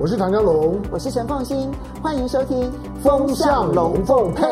我是唐江龙，我是陈凤新，欢迎收听《风向龙凤配》。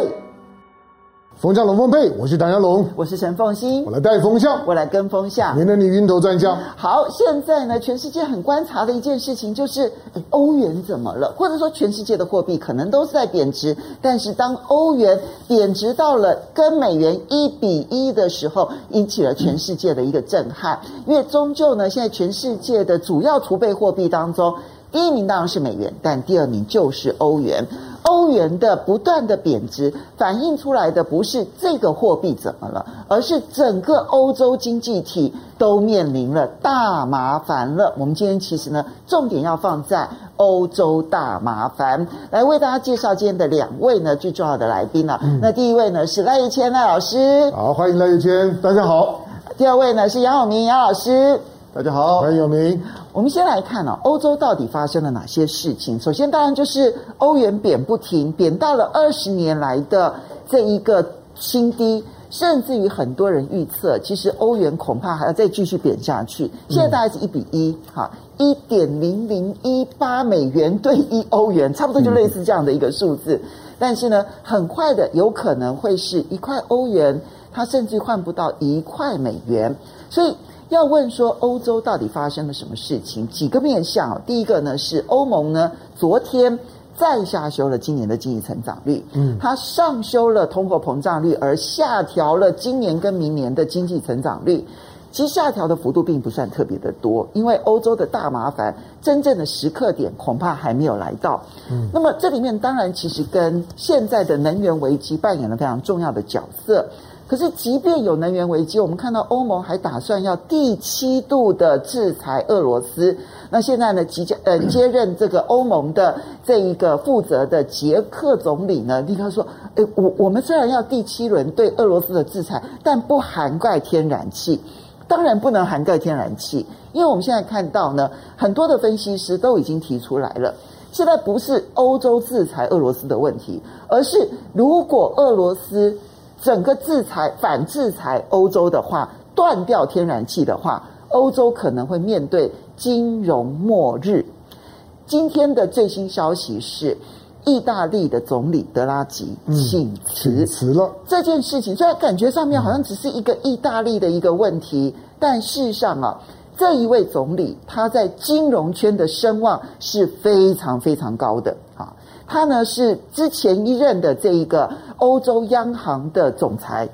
风向龙凤配，我是唐江龙，我是陈凤新，我来带风向，我来跟风向，免得你晕头转向。好，现在呢，全世界很观察的一件事情就是，诶欧元怎么了？或者说，全世界的货币可能都是在贬值，但是当欧元贬值到了跟美元一比一的时候，引起了全世界的一个震撼。嗯、因为终究呢，现在全世界的主要储备货币当中。第一名当然是美元，但第二名就是欧元。欧元的不断的贬值，反映出来的不是这个货币怎么了，而是整个欧洲经济体都面临了大麻烦了。我们今天其实呢，重点要放在欧洲大麻烦。来为大家介绍今天的两位呢，最重要的来宾了。嗯、那第一位呢是赖玉谦赖老师，好，欢迎赖玉谦，大家好。第二位呢是杨永明杨老师。大家好，欢迎有明。我们先来看哦，欧洲到底发生了哪些事情？首先，当然就是欧元贬不停，贬到了二十年来的这一个新低，甚至于很多人预测，其实欧元恐怕还要再继续贬下去。现在大概是一比一，哈，一点零零一八美元兑一欧元，差不多就类似这样的一个数字。但是呢，很快的有可能会是一块欧元，它甚至换不到一块美元，所以。要问说欧洲到底发生了什么事情？几个面向。第一个呢是欧盟呢昨天再下修了今年的经济成长率，嗯，它上修了通货膨胀率，而下调了今年跟明年的经济成长率。其实下调的幅度并不算特别的多，因为欧洲的大麻烦真正的时刻点恐怕还没有来到。嗯，那么这里面当然其实跟现在的能源危机扮演了非常重要的角色。可是，即便有能源危机，我们看到欧盟还打算要第七度的制裁俄罗斯。那现在呢，即将呃 接任这个欧盟的这一个负责的捷克总理呢，立刻说：“诶，我我们虽然要第七轮对俄罗斯的制裁，但不涵盖天然气。当然不能涵盖天然气，因为我们现在看到呢，很多的分析师都已经提出来了，现在不是欧洲制裁俄罗斯的问题，而是如果俄罗斯。”整个制裁反制裁欧洲的话，断掉天然气的话，欧洲可能会面对金融末日。今天的最新消息是，意大利的总理德拉吉请辞，辞了。这件事情虽然感觉上面好像只是一个意大利的一个问题，但事实上啊，这一位总理他在金融圈的声望是非常非常高的啊。他呢是之前一任的这一个欧洲央行的总裁，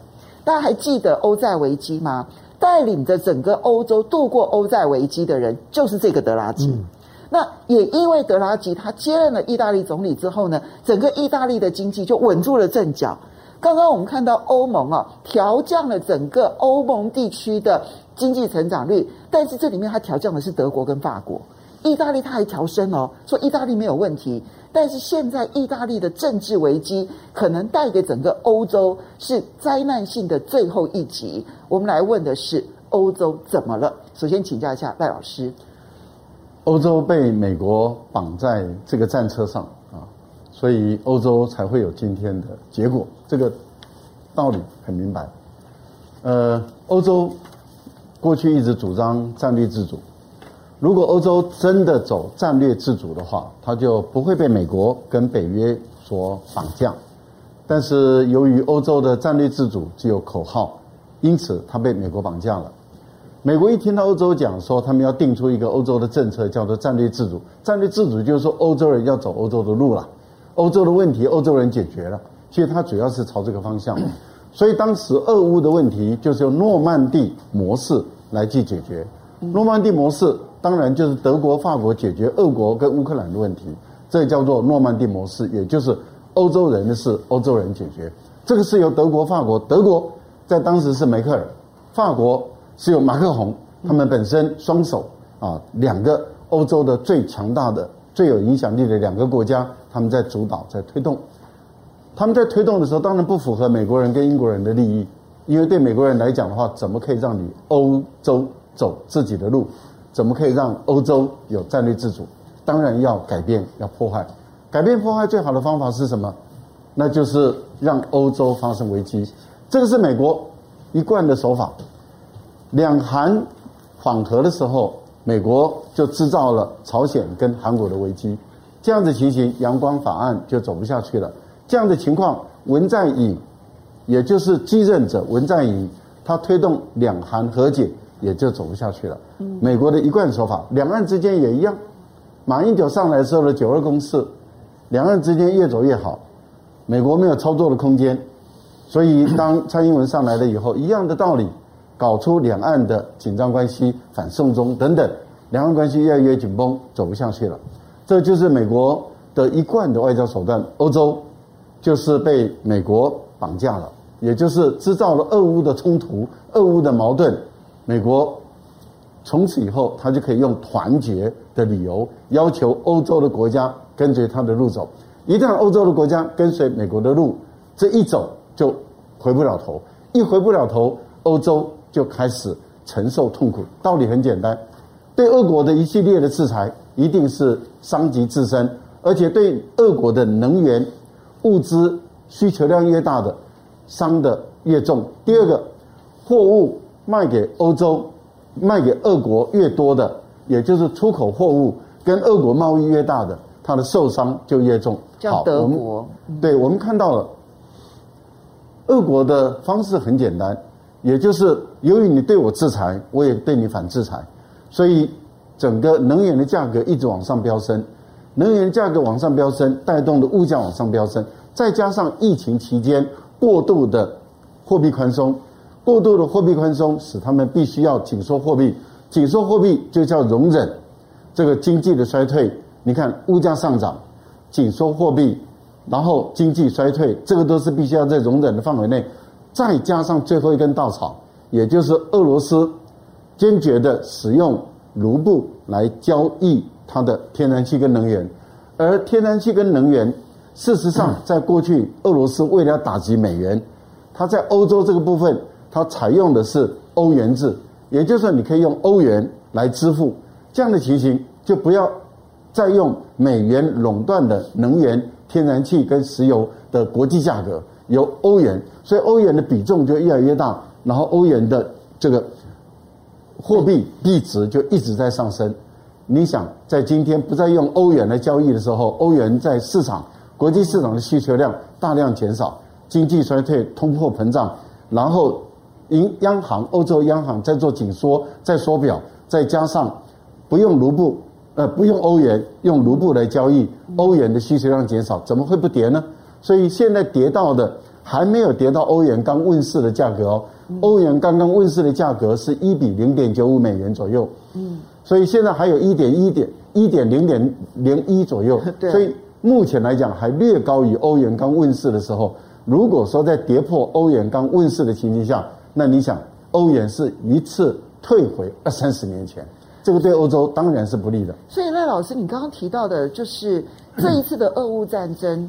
大家还记得欧债危机吗？带领着整个欧洲度过欧债危机的人就是这个德拉吉。嗯、那也因为德拉吉他接任了意大利总理之后呢，整个意大利的经济就稳住了阵脚。刚刚我们看到欧盟啊调降了整个欧盟地区的经济成长率，但是这里面它调降的是德国跟法国。意大利他还调升哦，说意大利没有问题，但是现在意大利的政治危机可能带给整个欧洲是灾难性的最后一击。我们来问的是欧洲怎么了？首先请教一下赖老师，欧洲被美国绑在这个战车上啊，所以欧洲才会有今天的结果。这个道理很明白。呃，欧洲过去一直主张战略自主。如果欧洲真的走战略自主的话，它就不会被美国跟北约所绑架。但是由于欧洲的战略自主只有口号，因此它被美国绑架了。美国一听到欧洲讲说他们要定出一个欧洲的政策，叫做战略自主。战略自主就是说欧洲人要走欧洲的路了，欧洲的问题欧洲人解决了。其实它主要是朝这个方向。所以当时俄乌的问题就是用诺曼底模式来去解决。诺曼底模式。当然，就是德国、法国解决俄国跟乌克兰的问题，这叫做诺曼底模式，也就是欧洲人的事，欧洲人解决。这个是由德国、法国，德国在当时是梅克尔，法国是由马克宏，他们本身双手啊，两个欧洲的最强大的、最有影响力的两个国家，他们在主导、在推动。他们在推动的时候，当然不符合美国人跟英国人的利益，因为对美国人来讲的话，怎么可以让你欧洲走自己的路？怎么可以让欧洲有战略自主？当然要改变，要破坏。改变破坏最好的方法是什么？那就是让欧洲发生危机。这个是美国一贯的手法。两韩缓和的时候，美国就制造了朝鲜跟韩国的危机，这样的情形，阳光法案就走不下去了。这样的情况，文在寅，也就是继任者文在寅，他推动两韩和解，也就走不下去了。美国的一贯手法，两岸之间也一样。马英九上来的时候的九二共识，两岸之间越走越好，美国没有操作的空间，所以当蔡英文上来了以后，一样的道理。搞出两岸的紧张关系、反送中等等，两岸关系越来越紧绷，走不下去了。这就是美国的一贯的外交手段。欧洲就是被美国绑架了，也就是制造了俄乌的冲突、俄乌的矛盾。美国从此以后，他就可以用团结的理由要求欧洲的国家跟随他的路走。一旦欧洲的国家跟随美国的路，这一走就回不了头，一回不了头，欧洲。就开始承受痛苦。道理很简单，对俄国的一系列的制裁，一定是伤及自身，而且对俄国的能源物资需求量越大的，伤的越重。第二个，货物卖给欧洲、卖给俄国越多的，也就是出口货物跟俄国贸易越大的，它的受伤就越重。叫德国。好，我们对，我们看到了，俄国的方式很简单。也就是由于你对我制裁，我也对你反制裁，所以整个能源的价格一直往上飙升，能源价格往上飙升，带动的物价往上飙升，再加上疫情期间过度的货币宽松，过度的货币宽松使他们必须要紧缩货币，紧缩货币就叫容忍这个经济的衰退。你看物价上涨，紧缩货币，然后经济衰退，这个都是必须要在容忍的范围内。再加上最后一根稻草，也就是俄罗斯坚决的使用卢布来交易它的天然气跟能源，而天然气跟能源，事实上在过去俄罗斯为了打击美元，它在欧洲这个部分，它采用的是欧元制，也就是说你可以用欧元来支付，这样的情形就不要再用美元垄断的能源、天然气跟石油的国际价格。由欧元，所以欧元的比重就越来越大，然后欧元的这个货币币值就一直在上升。你想，在今天不再用欧元来交易的时候，欧元在市场、国际市场的需求量大量减少，经济衰退、通货膨胀，然后银央行、欧洲央行在做紧缩、在缩表，再加上不用卢布，呃，不用欧元，用卢布来交易，欧元的需求量减少，怎么会不跌呢？所以现在跌到的还没有跌到欧元刚问世的价格哦，欧元刚刚问世的价格是一比零点九五美元左右，嗯，所以现在还有一点一点一点零点零一左右，所以目前来讲还略高于欧元刚问世的时候。如果说在跌破欧元刚问世的情形下，那你想欧元是一次退回二三十年前，这个对欧洲当然是不利的。所以赖老师，你刚刚提到的就是这一次的俄乌战争。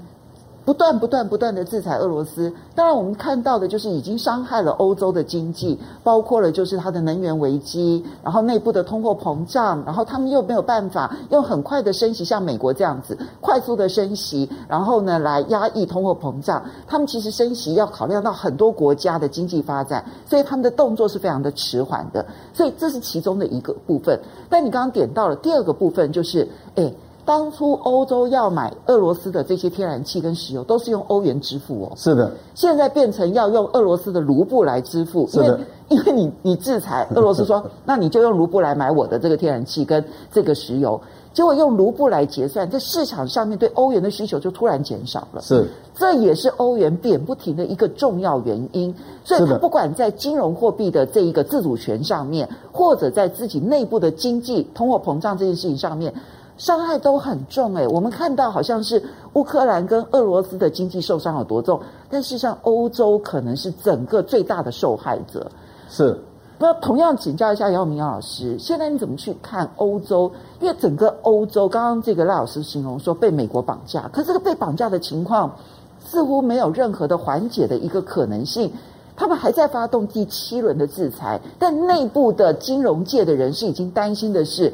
不断不断不断的制裁俄罗斯，当然我们看到的就是已经伤害了欧洲的经济，包括了就是它的能源危机，然后内部的通货膨胀，然后他们又没有办法用很快的升息，像美国这样子快速的升息，然后呢来压抑通货膨胀。他们其实升息要考量到很多国家的经济发展，所以他们的动作是非常的迟缓的。所以这是其中的一个部分。但你刚刚点到了第二个部分，就是诶。当初欧洲要买俄罗斯的这些天然气跟石油，都是用欧元支付哦。是的。现在变成要用俄罗斯的卢布来支付，因为因为你你制裁俄罗斯说，那你就用卢布来买我的这个天然气跟这个石油，结果用卢布来结算，在市场上面对欧元的需求就突然减少了。是。这也是欧元贬不停的一个重要原因。所以它不管在金融货币的这一个自主权上面，或者在自己内部的经济通货膨胀这件事情上面。伤害都很重诶，我们看到好像是乌克兰跟俄罗斯的经济受伤有多重，但事实上欧洲可能是整个最大的受害者。是，那同样请教一下姚明姚老师，现在你怎么去看欧洲？因为整个欧洲，刚刚这个赖老师形容说被美国绑架，可这个被绑架的情况似乎没有任何的缓解的一个可能性，他们还在发动第七轮的制裁，但内部的金融界的人士已经担心的是。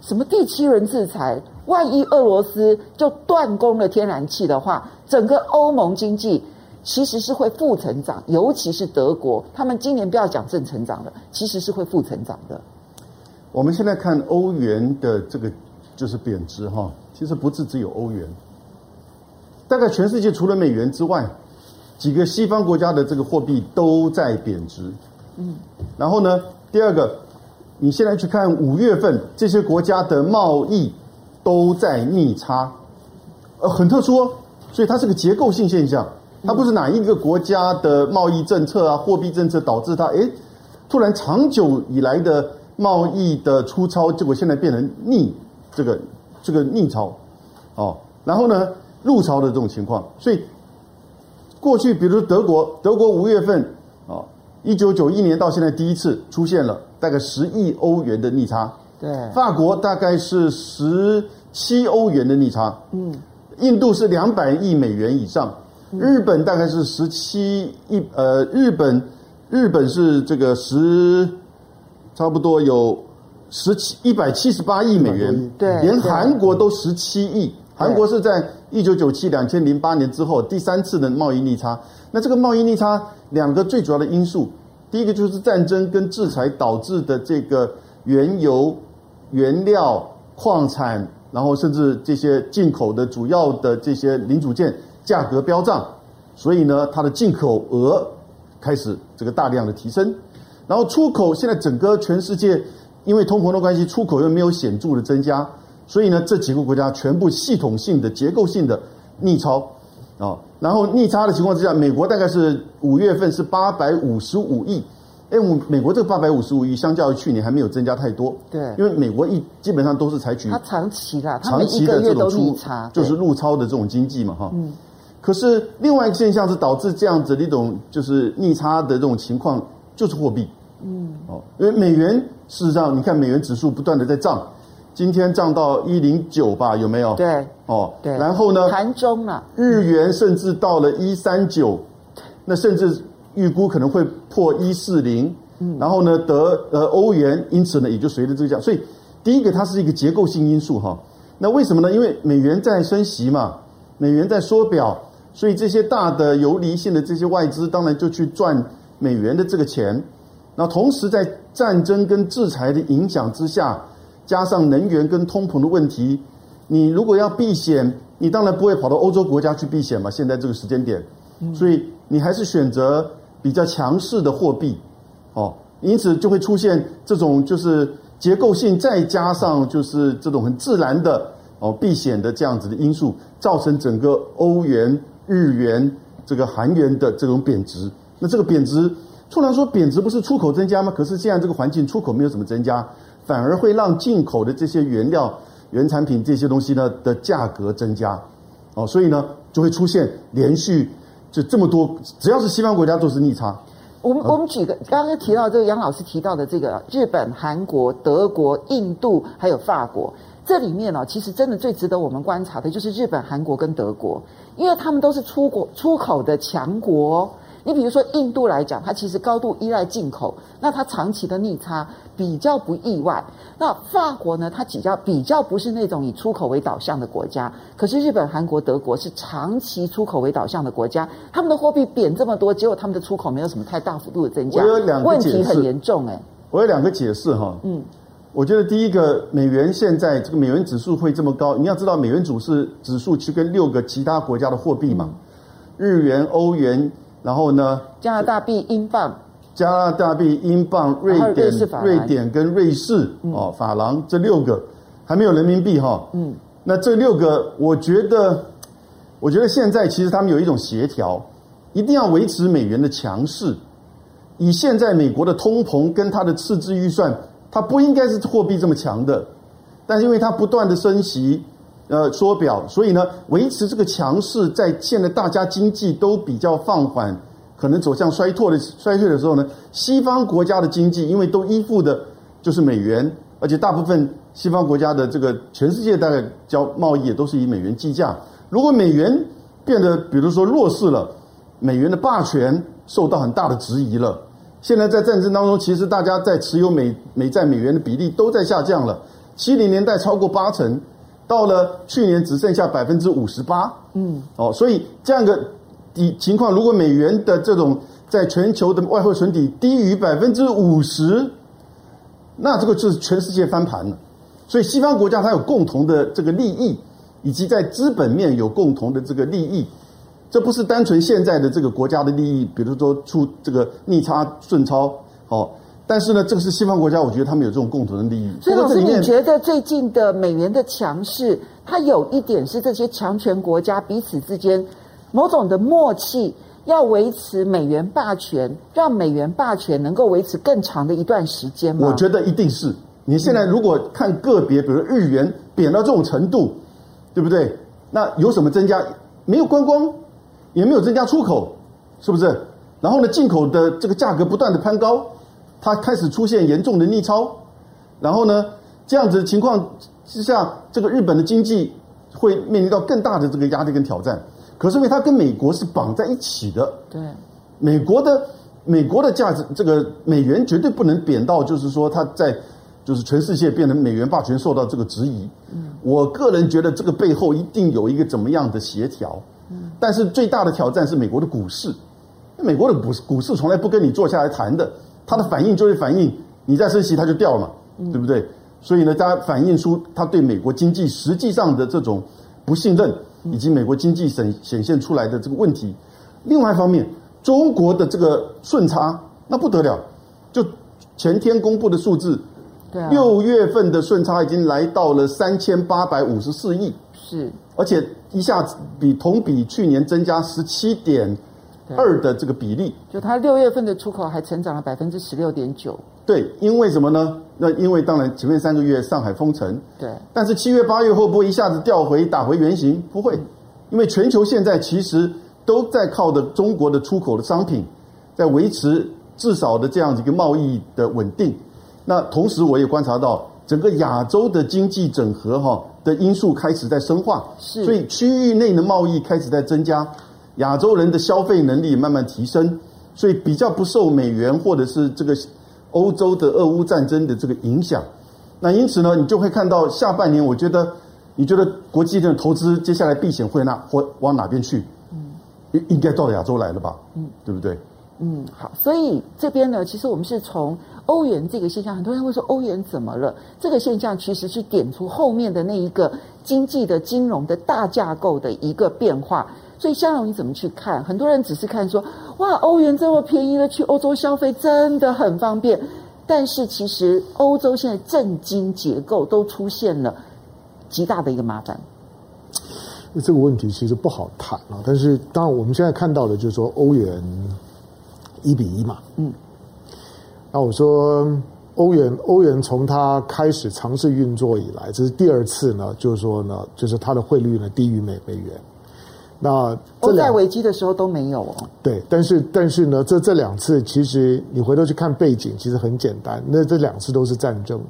什么第七轮制裁？万一俄罗斯就断供了天然气的话，整个欧盟经济其实是会负成长，尤其是德国，他们今年不要讲正成长了，其实是会负成长的。我们现在看欧元的这个就是贬值哈，其实不是只有欧元，大概全世界除了美元之外，几个西方国家的这个货币都在贬值。嗯，然后呢，第二个，你现在去看五月份这些国家的贸易都在逆差，呃，很特殊哦，所以它是个结构性现象，它不是哪一个国家的贸易政策啊、货币政策导致它，诶，突然长久以来的。贸易的出超，结果现在变成逆这个这个逆超，哦，然后呢，入超的这种情况，所以过去比如德国，德国五月份啊，一九九一年到现在第一次出现了大概十亿欧元的逆差，对，法国大概是十七欧元的逆差，嗯，印度是两百亿美元以上，日本大概是十七亿，呃，日本日本是这个十。差不多有十七一百七十八亿美元，对，连韩国都十七亿。韩国是在一九九七两千零八年之后第三次的贸易逆差。那这个贸易逆差两个最主要的因素，第一个就是战争跟制裁导致的这个原油、原料、矿产，然后甚至这些进口的主要的这些零组件价格飙涨，所以呢，它的进口额开始这个大量的提升。然后出口现在整个全世界，因为通膨的关系，出口又没有显著的增加，所以呢，这几个国家全部系统性的、结构性的逆超啊。然后逆差的情况之下，美国大概是五月份是八百五十五亿，哎，我美国这个八百五十五亿，相较于去年还没有增加太多。对，因为美国一基本上都是采取它长期的、长期的这种出就是入超的这种经济嘛，哈。嗯。可是另外一个现象是导致这样子的一种就是逆差的这种情况，就是货币。嗯，哦，因为美元事实上，你看美元指数不断的在涨，今天涨到一零九吧，有没有？对，哦，对。然后呢？盘中啊，日元甚至到了一三九，那甚至预估可能会破一四零。嗯，然后呢，德呃欧元因此呢也就随着这个价。所以第一个它是一个结构性因素哈。那为什么呢？因为美元在升息嘛，美元在缩表，所以这些大的游离性的这些外资当然就去赚美元的这个钱。那同时，在战争跟制裁的影响之下，加上能源跟通膨的问题，你如果要避险，你当然不会跑到欧洲国家去避险嘛。现在这个时间点，所以你还是选择比较强势的货币，哦，因此就会出现这种就是结构性，再加上就是这种很自然的哦避险的这样子的因素，造成整个欧元、日元、这个韩元的这种贬值。那这个贬值。通常说贬值不是出口增加吗？可是现在这个环境，出口没有什么增加，反而会让进口的这些原料、原产品这些东西呢的价格增加，哦，所以呢就会出现连续就这么多，只要是西方国家都是逆差。我们我们举个刚刚提到这个杨老师提到的这个日本、韩国、德国、印度还有法国，这里面呢，其实真的最值得我们观察的就是日本、韩国跟德国，因为他们都是出国出口的强国。你比如说印度来讲，它其实高度依赖进口，那它长期的逆差比较不意外。那法国呢，它比较比较不是那种以出口为导向的国家，可是日本、韩国、德国是长期出口为导向的国家，他们的货币贬这么多，结果他们的出口没有什么太大幅度的增加，我有两个问题很严重哎。我有两个解释哈，嗯，我觉得第一个，美元现在这个美元指数会这么高，你要知道美元指数指数去跟六个其他国家的货币嘛，日元、欧元。然后呢？加拿大币、英镑、加拿大币、英镑、瑞典、瑞典跟瑞士哦，法郎这六个还没有人民币哈。嗯，那这六个，我觉得，我觉得现在其实他们有一种协调，一定要维持美元的强势。以现在美国的通膨跟它的赤字预算，它不应该是货币这么强的，但是因为它不断的升息。呃，缩表，所以呢，维持这个强势，在现在大家经济都比较放缓，可能走向衰退的衰退的时候呢，西方国家的经济因为都依附的就是美元，而且大部分西方国家的这个全世界大概交贸易也都是以美元计价。如果美元变得比如说弱势了，美元的霸权受到很大的质疑了。现在在战争当中，其实大家在持有美美债美元的比例都在下降了，七零年代超过八成。到了去年只剩下百分之五十八，嗯，哦，所以这样的底情况，如果美元的这种在全球的外汇存底低于百分之五十，那这个就是全世界翻盘了。所以西方国家它有共同的这个利益，以及在资本面有共同的这个利益，这不是单纯现在的这个国家的利益，比如说出这个逆差顺超，哦。但是呢，这个是西方国家，我觉得他们有这种共同的利益。所以老师，你觉得最近的美元的强势，它有一点是这些强权国家彼此之间某种的默契，要维持美元霸权，让美元霸权能够维持更长的一段时间吗？我觉得一定是。你现在如果看个别，比如日元贬到这种程度，对不对？那有什么增加？没有观光，也没有增加出口，是不是？然后呢，进口的这个价格不断的攀高。它开始出现严重的逆超，然后呢，这样子的情况之下，这个日本的经济会面临到更大的这个压力跟挑战。可是因为它跟美国是绑在一起的，对，美国的美国的价值，这个美元绝对不能贬到，就是说它在就是全世界变成美元霸权受到这个质疑。嗯，我个人觉得这个背后一定有一个怎么样的协调。嗯，但是最大的挑战是美国的股市，美国的股市股市从来不跟你坐下来谈的。它的反应就是反应，你再升息它就掉了嘛，对不对？所以呢，它反映出它对美国经济实际上的这种不信任，以及美国经济显显现出来的这个问题。另外一方面，中国的这个顺差那不得了，就前天公布的数字，六月份的顺差已经来到了三千八百五十四亿，是，而且一下子比同比去年增加十七点。二的这个比例，就它六月份的出口还成长了百分之十六点九。对，因为什么呢？那因为当然前面三个月上海封城，对。但是七月八月会不会一下子调回打回原形？不会，因为全球现在其实都在靠着中国的出口的商品，在维持至少的这样子一个贸易的稳定。那同时我也观察到，整个亚洲的经济整合哈的因素开始在深化，是。所以区域内的贸易开始在增加。亚洲人的消费能力慢慢提升，所以比较不受美元或者是这个欧洲的俄乌战争的这个影响。那因此呢，你就会看到下半年，我觉得你觉得国际的投资接下来避险会那或往哪边去？嗯，应应该到亚洲来了吧？嗯，对不对？嗯，好。所以这边呢，其实我们是从欧元这个现象，很多人会说欧元怎么了？这个现象其实是点出后面的那一个经济的金融的大架构的一个变化。所以，香港你怎么去看？很多人只是看说，哇，欧元这么便宜了，去欧洲消费真的很方便。但是，其实欧洲现在政经结构都出现了极大的一个麻烦。这个问题其实不好谈啊。但是，当然我们现在看到的就是说，欧元一比一嘛。嗯。那我说，欧元，欧元从它开始尝试运作以来，这是第二次呢，就是说呢，就是它的汇率呢低于美美元。那欧债危机的时候都没有哦。对，但是但是呢，这这两次其实你回头去看背景，其实很简单。那这两次都是战争。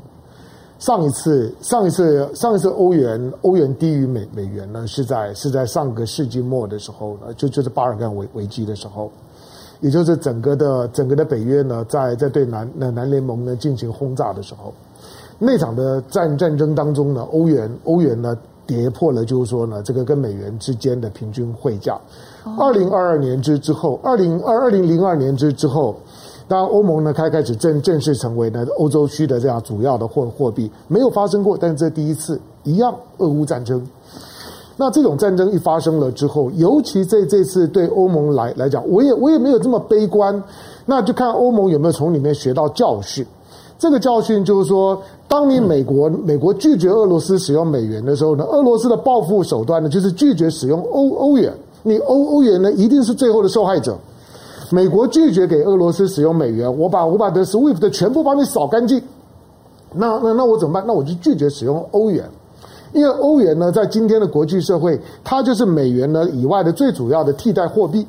上一次上一次上一次欧元欧元低于美美元呢，是在是在上个世纪末的时候呢，就就是巴尔干危危机的时候，也就是整个的整个的北约呢，在在对南南南联盟呢进行轰炸的时候，那场的战战争当中呢，欧元欧元呢。跌破了，就是说呢，这个跟美元之间的平均汇价。二零二二年之之后，二零二二零零二年之之后，当欧盟呢开开始正正式成为呢欧洲区的这样主要的货货币，没有发生过，但是这第一次一样，俄乌战争。那这种战争一发生了之后，尤其这这次对欧盟来来讲，我也我也没有这么悲观，那就看欧盟有没有从里面学到教训。这个教训就是说，当你美国美国拒绝俄罗斯使用美元的时候呢，俄罗斯的报复手段呢，就是拒绝使用欧欧元。你欧欧元呢，一定是最后的受害者。美国拒绝给俄罗斯使用美元，我把我把的 SWIFT 全部帮你扫干净。那那那我怎么办？那我就拒绝使用欧元，因为欧元呢，在今天的国际社会，它就是美元呢以外的最主要的替代货币。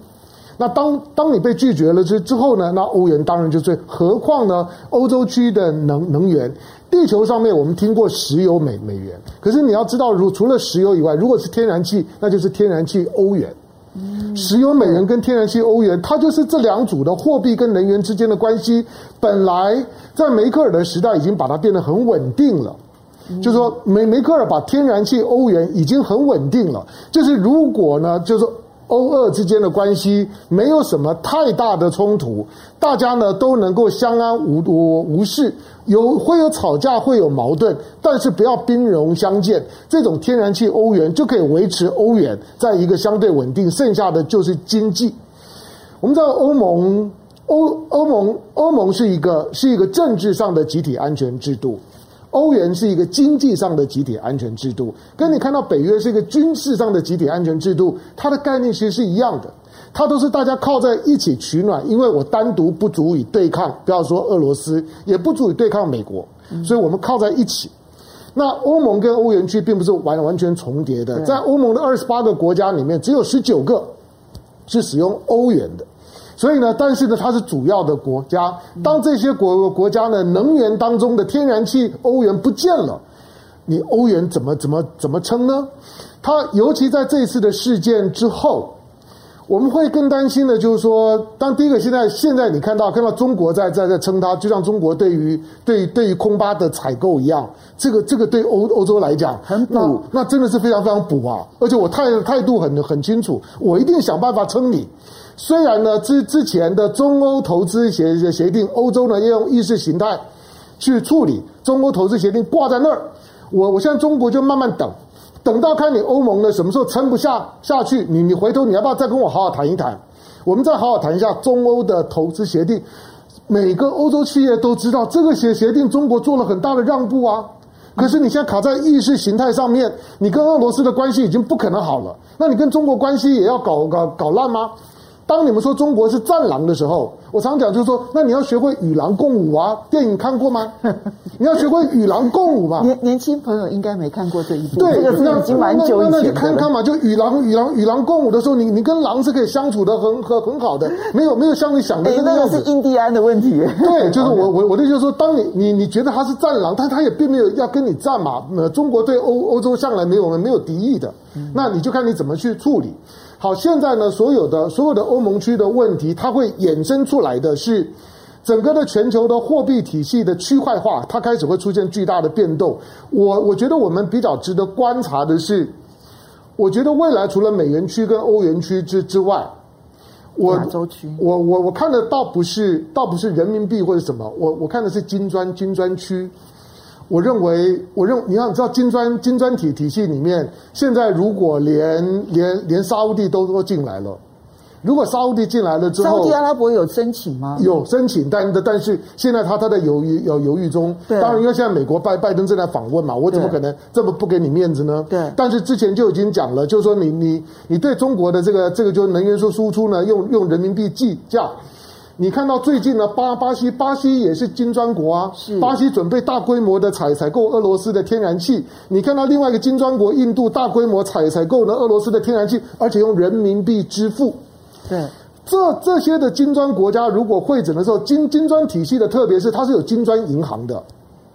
那当当你被拒绝了之之后呢？那欧元当然就最，何况呢？欧洲区的能能源，地球上面我们听过石油美美元，可是你要知道，如除了石油以外，如果是天然气，那就是天然气欧元。石油美元跟天然气欧元，它就是这两组的货币跟能源之间的关系。本来在梅克尔的时代已经把它变得很稳定了，就是说梅梅克尔把天然气欧元已经很稳定了。就是如果呢，就是说。欧俄之间的关系没有什么太大的冲突，大家呢都能够相安无无无事，有会有吵架，会有矛盾，但是不要兵戎相见，这种天然气欧元就可以维持欧元在一个相对稳定，剩下的就是经济。我们知道欧盟。欧欧盟欧盟是一个是一个政治上的集体安全制度，欧元是一个经济上的集体安全制度，跟你看到北约是一个军事上的集体安全制度，它的概念其实是一样的，它都是大家靠在一起取暖，因为我单独不足以对抗，不要说俄罗斯，也不足以对抗美国，所以我们靠在一起。那欧盟跟欧元区并不是完完全重叠的，在欧盟的二十八个国家里面，只有十九个是使用欧元的。所以呢，但是呢，它是主要的国家。当这些国国家呢，能源当中的天然气欧元不见了，你欧元怎么怎么怎么撑呢？它尤其在这一次的事件之后，我们会更担心的，就是说，当第一个现在现在你看到看到中国在在在撑它，就像中国对于对对于空巴的采购一样，这个这个对欧欧洲来讲，很补，那那真的是非常非常补啊！而且我态态度很很清楚，我一定想办法撑你。虽然呢，之之前的中欧投资协协定，欧洲呢要用意识形态去处理中欧投资协定挂在那儿，我我现在中国就慢慢等，等到看你欧盟呢什么时候撑不下下去，你你回头你要不要再跟我好好谈一谈？我们再好好谈一下中欧的投资协定。每个欧洲企业都知道这个协协定中国做了很大的让步啊，可是你现在卡在意识形态上面，你跟俄罗斯的关系已经不可能好了，那你跟中国关系也要搞搞搞烂吗？当你们说中国是战狼的时候，我常讲就是说，那你要学会与狼共舞啊！电影看过吗？你要学会与狼共舞嘛。年年轻朋友应该没看过这一部，对，这个已经蛮久以前的。那你看看嘛，就与狼与狼与狼共舞的时候，你你跟狼是可以相处的很很很好的，没有没有像你想的那样子。那个是印第安的问题。对，就是我我我的意思就是说，当你你你觉得他是战狼，但他也并没有要跟你战嘛。呃，中国对欧欧洲向来没有没有敌意的，那你就看你怎么去处理。好，现在呢，所有的所有的欧盟区的问题，它会衍生出来的是，整个的全球的货币体系的区块化，它开始会出现巨大的变动。我我觉得我们比较值得观察的是，我觉得未来除了美元区跟欧元区之之外，我我我我看的倒不是倒不是人民币或者什么，我我看的是金砖金砖区。我认为，我认你要知道金砖金砖体体系里面，现在如果连连连沙乌地都都进来了，如果沙乌地进来了之后，沙乌地阿拉伯有申请吗？有申请，但但是现在他他在犹豫有犹豫中。对啊，当然，因为现在美国拜拜登正在访问嘛，我怎么可能这么不给你面子呢？对。但是之前就已经讲了，就是说你你你对中国的这个这个就是能源输输出呢，用用人民币计价。你看到最近呢，巴巴西巴西也是金砖国啊，巴西准备大规模的采采购俄罗斯的天然气。你看到另外一个金砖国印度大规模采采购呢俄罗斯的天然气，而且用人民币支付。对，这这些的金砖国家如果会诊的时候，金金砖体系的特别是它是有金砖银行的。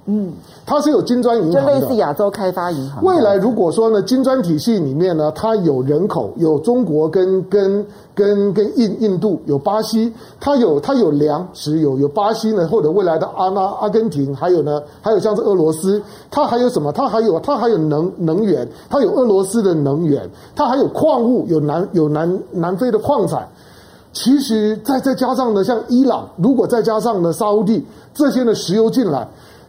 嗯，它是有金砖银行的，就类似亚洲开发银行。未来如果说呢，金砖体系里面呢，它有人口，有中国跟跟跟跟印印度，有巴西，它有它有粮食，有有巴西呢，或者未来的阿拉阿根廷，还有呢，还有像是俄罗斯，它还有什么？它还有它还有能能源，它有俄罗斯的能源，它还有矿物，有南有南南非的矿产。其实再再加上呢，像伊朗，如果再加上呢沙乌地这些呢石油进来。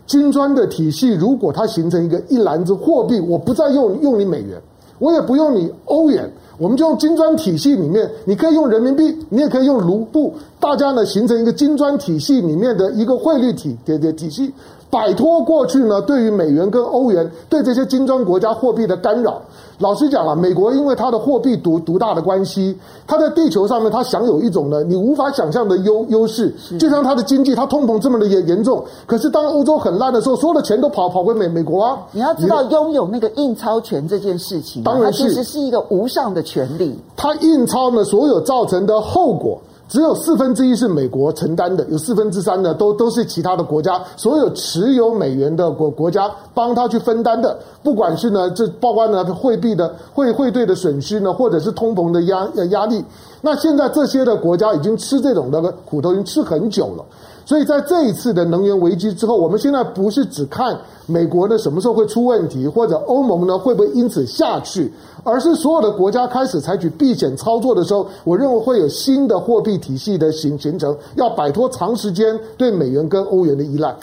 金砖的体系，如果它形成一个一篮子货币，我不再用用你美元，我也不用你欧元，我们就用金砖体系里面，你可以用人民币，你也可以用卢布，大家呢形成一个金砖体系里面的一个汇率体的的体系，摆脱过去呢对于美元跟欧元对这些金砖国家货币的干扰。老实讲了，美国因为它的货币独独大的关系，它在地球上面它享有一种呢你无法想象的优优势，就像它的经济，它通膨这么的严严重，可是当欧洲很烂的时候，所有的钱都跑跑回美美国啊！你要知道，拥有那个印钞权这件事情，当然其实是一个无上的权利。它印钞呢，所有造成的后果。只有四分之一是美国承担的，有四分之三呢，都都是其他的国家，所有持有美元的国国家帮他去分担的，不管是呢，这包括呢汇币的汇汇兑的损失呢，或者是通膨的压压力。那现在这些的国家已经吃这种的苦头，已经吃很久了。所以在这一次的能源危机之后，我们现在不是只看美国呢什么时候会出问题，或者欧盟呢会不会因此下去，而是所有的国家开始采取避险操作的时候，我认为会有新的货币体系的形形成，要摆脱长时间对美元跟欧元的依赖。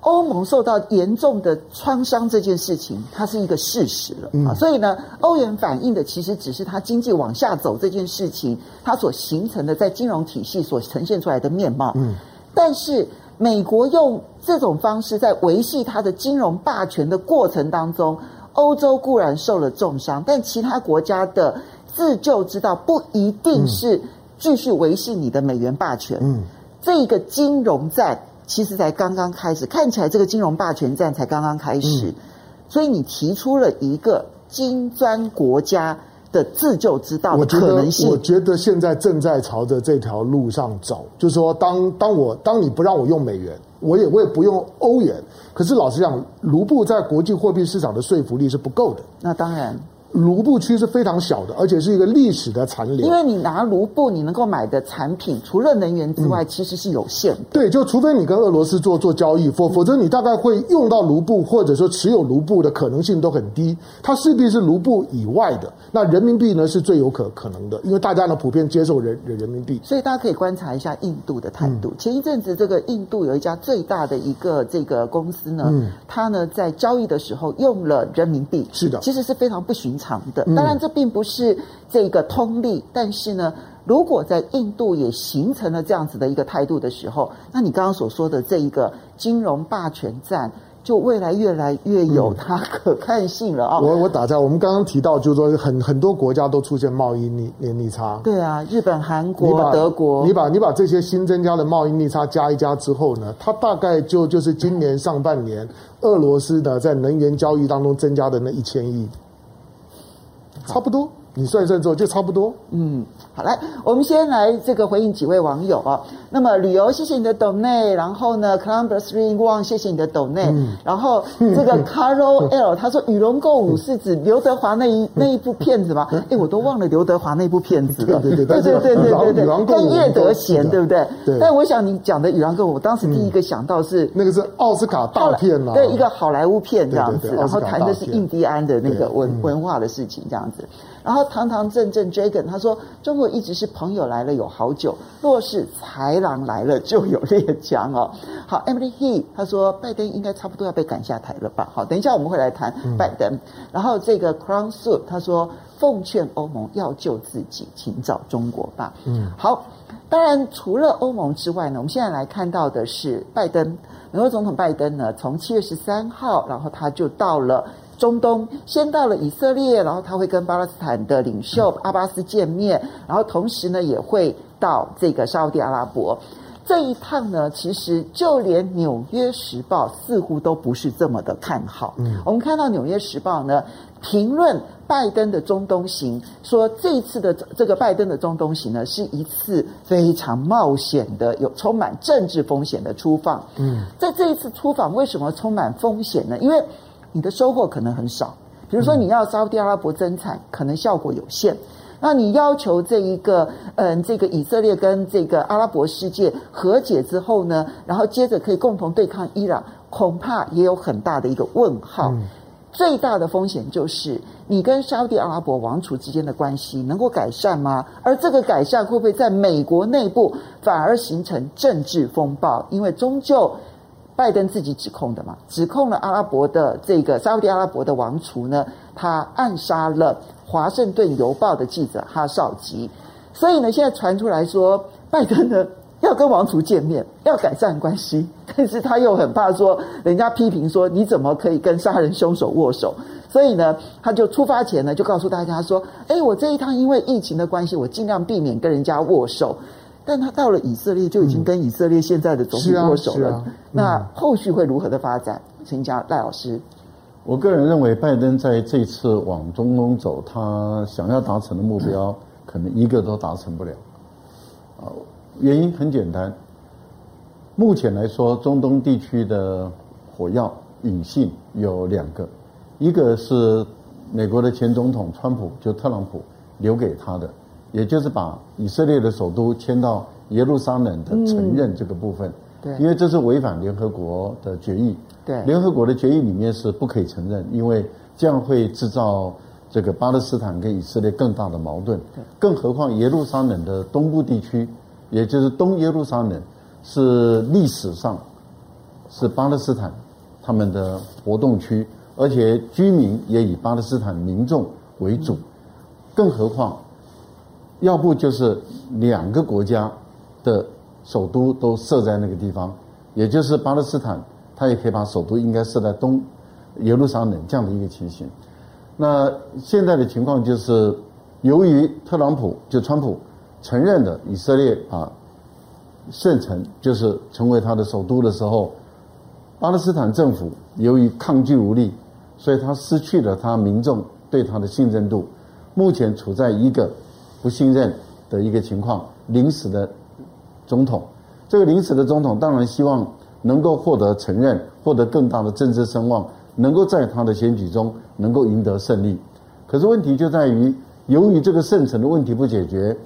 欧盟受到严重的创伤这件事情，它是一个事实了啊，嗯、所以呢，欧元反映的其实只是它经济往下走这件事情，它所形成的在金融体系所呈现出来的面貌。嗯，但是美国用这种方式在维系它的金融霸权的过程当中，欧洲固然受了重伤，但其他国家的自救之道不一定是继续维系你的美元霸权。嗯，这个金融战。其实才刚刚开始，看起来这个金融霸权战才刚刚开始，嗯、所以你提出了一个金砖国家的自救之道的可能性。我觉得，我觉得现在正在朝着这条路上走，就是说当，当当我当你不让我用美元，我也我也不用欧元，可是老实讲，卢布在国际货币市场的说服力是不够的。那当然。卢布区是非常小的，而且是一个历史的残留。因为你拿卢布，你能够买的产品除了能源之外，嗯、其实是有限的。对，就除非你跟俄罗斯做做交易，否否则你大概会用到卢布，或者说持有卢布的可能性都很低。它势必是卢布以外的。那人民币呢是最有可可能的，因为大家呢普遍接受人人民币。所以大家可以观察一下印度的态度。嗯、前一阵子，这个印度有一家最大的一个这个公司呢，嗯、它呢在交易的时候用了人民币，是的，其实是非常不寻常的。当然。这并不是这个通例，但是呢，如果在印度也形成了这样子的一个态度的时候，那你刚刚所说的这一个金融霸权战，就未来越来越有它可看性了啊！我我打在我们刚刚提到，就是说很很多国家都出现贸易逆逆逆差。对啊，日本、韩国、德国，你把你把这些新增加的贸易逆差加一加之后呢，它大概就就是今年上半年俄罗斯的在能源交易当中增加的那一千亿。差不多，你算一算之后就差不多。嗯，好，来，我们先来这个回应几位网友啊。那么旅游，谢谢你的抖内，然后呢，Columbus Ring One，谢谢你的抖内，嗯、然后这个 Carol L，他说《与龙共舞》是指刘德华那一那一部片子吗？哎，我都忘了刘德华那部片子了。对对对对对对对对，跟叶德娴对不对？对。但我想你讲的《与狼共舞》，我当时第一个想到是那个是奥斯卡大片嘛？对，一个好莱坞片这样子，然后谈的是印第安的那个文文化的事情这样子。然后堂堂正正 Dragon 他说：“中国一直是朋友来了有好酒，若是豺狼来了就有列强哦。”好，Emily He 他说：“拜登应该差不多要被赶下台了吧？”好，等一下我们会来谈拜登。嗯、然后这个 Crown Soup 他说：“奉劝欧盟要救自己，请找中国吧。”嗯，好。当然，除了欧盟之外呢，我们现在来看到的是拜登，美国总统拜登呢，从七月十三号，然后他就到了。中东先到了以色列，然后他会跟巴勒斯坦的领袖阿巴斯见面，然后同时呢也会到这个沙乌地阿拉伯。这一趟呢，其实就连《纽约时报》似乎都不是这么的看好。嗯，我们看到《纽约时报》呢评论拜登的中东行，说这一次的这个拜登的中东行呢是一次非常冒险的、有充满政治风险的出访。嗯，在这一次出访，为什么充满风险呢？因为你的收获可能很少，比如说你要沙乌地阿拉伯增产，可能效果有限。那你要求这一个，嗯，这个以色列跟这个阿拉伯世界和解之后呢，然后接着可以共同对抗伊朗，恐怕也有很大的一个问号。嗯、最大的风险就是你跟沙乌地阿拉伯王储之间的关系能够改善吗？而这个改善会不会在美国内部反而形成政治风暴？因为终究。拜登自己指控的嘛，指控了阿拉伯的这个沙乌地阿拉伯的王储呢，他暗杀了华盛顿邮报的记者哈绍吉，所以呢，现在传出来说，拜登呢要跟王储见面，要改善关系，但是他又很怕说人家批评说你怎么可以跟杀人凶手握手，所以呢，他就出发前呢就告诉大家说，哎，我这一趟因为疫情的关系，我尽量避免跟人家握手。但他到了以色列，就已经跟以色列现在的总理握手了。嗯啊啊嗯、那后续会如何的发展？请教赖老师。我个人认为，拜登在这次往中东走，他想要达成的目标，可能一个都达成不了。啊，原因很简单。目前来说，中东地区的火药引信有两个，一个是美国的前总统川普，就特朗普留给他的。也就是把以色列的首都迁到耶路撒冷的承认这个部分，对，因为这是违反联合国的决议。对，联合国的决议里面是不可以承认，因为这样会制造这个巴勒斯坦跟以色列更大的矛盾。对，更何况耶路撒冷的东部地区，也就是东耶路撒冷，是历史上是巴勒斯坦他们的活动区，而且居民也以巴勒斯坦民众为主。更何况，要不就是两个国家的首都都设在那个地方，也就是巴勒斯坦。他也可以把首都应该设在东耶路撒冷这样的一个情形。那现在的情况就是，由于特朗普就川普承认了以色列啊圣城就是成为他的首都的时候，巴勒斯坦政府由于抗拒无力，所以他失去了他民众对他的信任度，目前处在一个不信任的一个情况。临时的总统，这个临时的总统当然希望。能够获得承认，获得更大的政治声望，能够在他的选举中能够赢得胜利。可是问题就在于，由于这个圣城的问题不解决，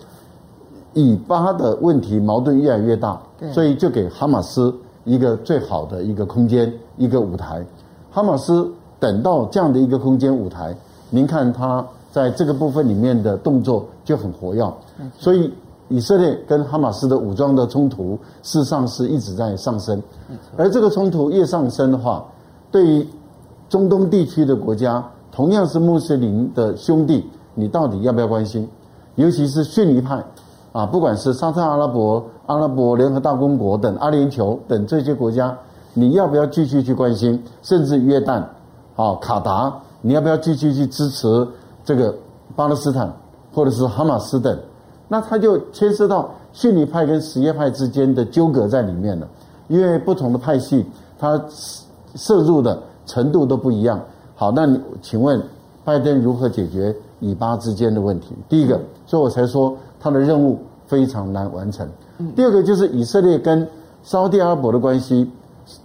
以巴的问题矛盾越来越大，所以就给哈马斯一个最好的一个空间、一个舞台。哈马斯等到这样的一个空间舞台，您看他在这个部分里面的动作就很活跃，所以。以色列跟哈马斯的武装的冲突，事实上是一直在上升。而这个冲突越上升的话，对于中东地区的国家，同样是穆斯林的兄弟，你到底要不要关心？尤其是逊尼派啊，不管是沙特阿拉伯、阿拉伯联合大公国等阿联酋等这些国家，你要不要继续去关心？甚至约旦啊、卡达，你要不要继续去支持这个巴勒斯坦或者是哈马斯等？那他就牵涉到逊尼派跟什叶派之间的纠葛在里面了，因为不同的派系，他涉入的程度都不一样。好，那你请问拜登如何解决以巴之间的问题？第一个，所以我才说他的任务非常难完成。第二个就是以色列跟沙特阿拉伯的关系，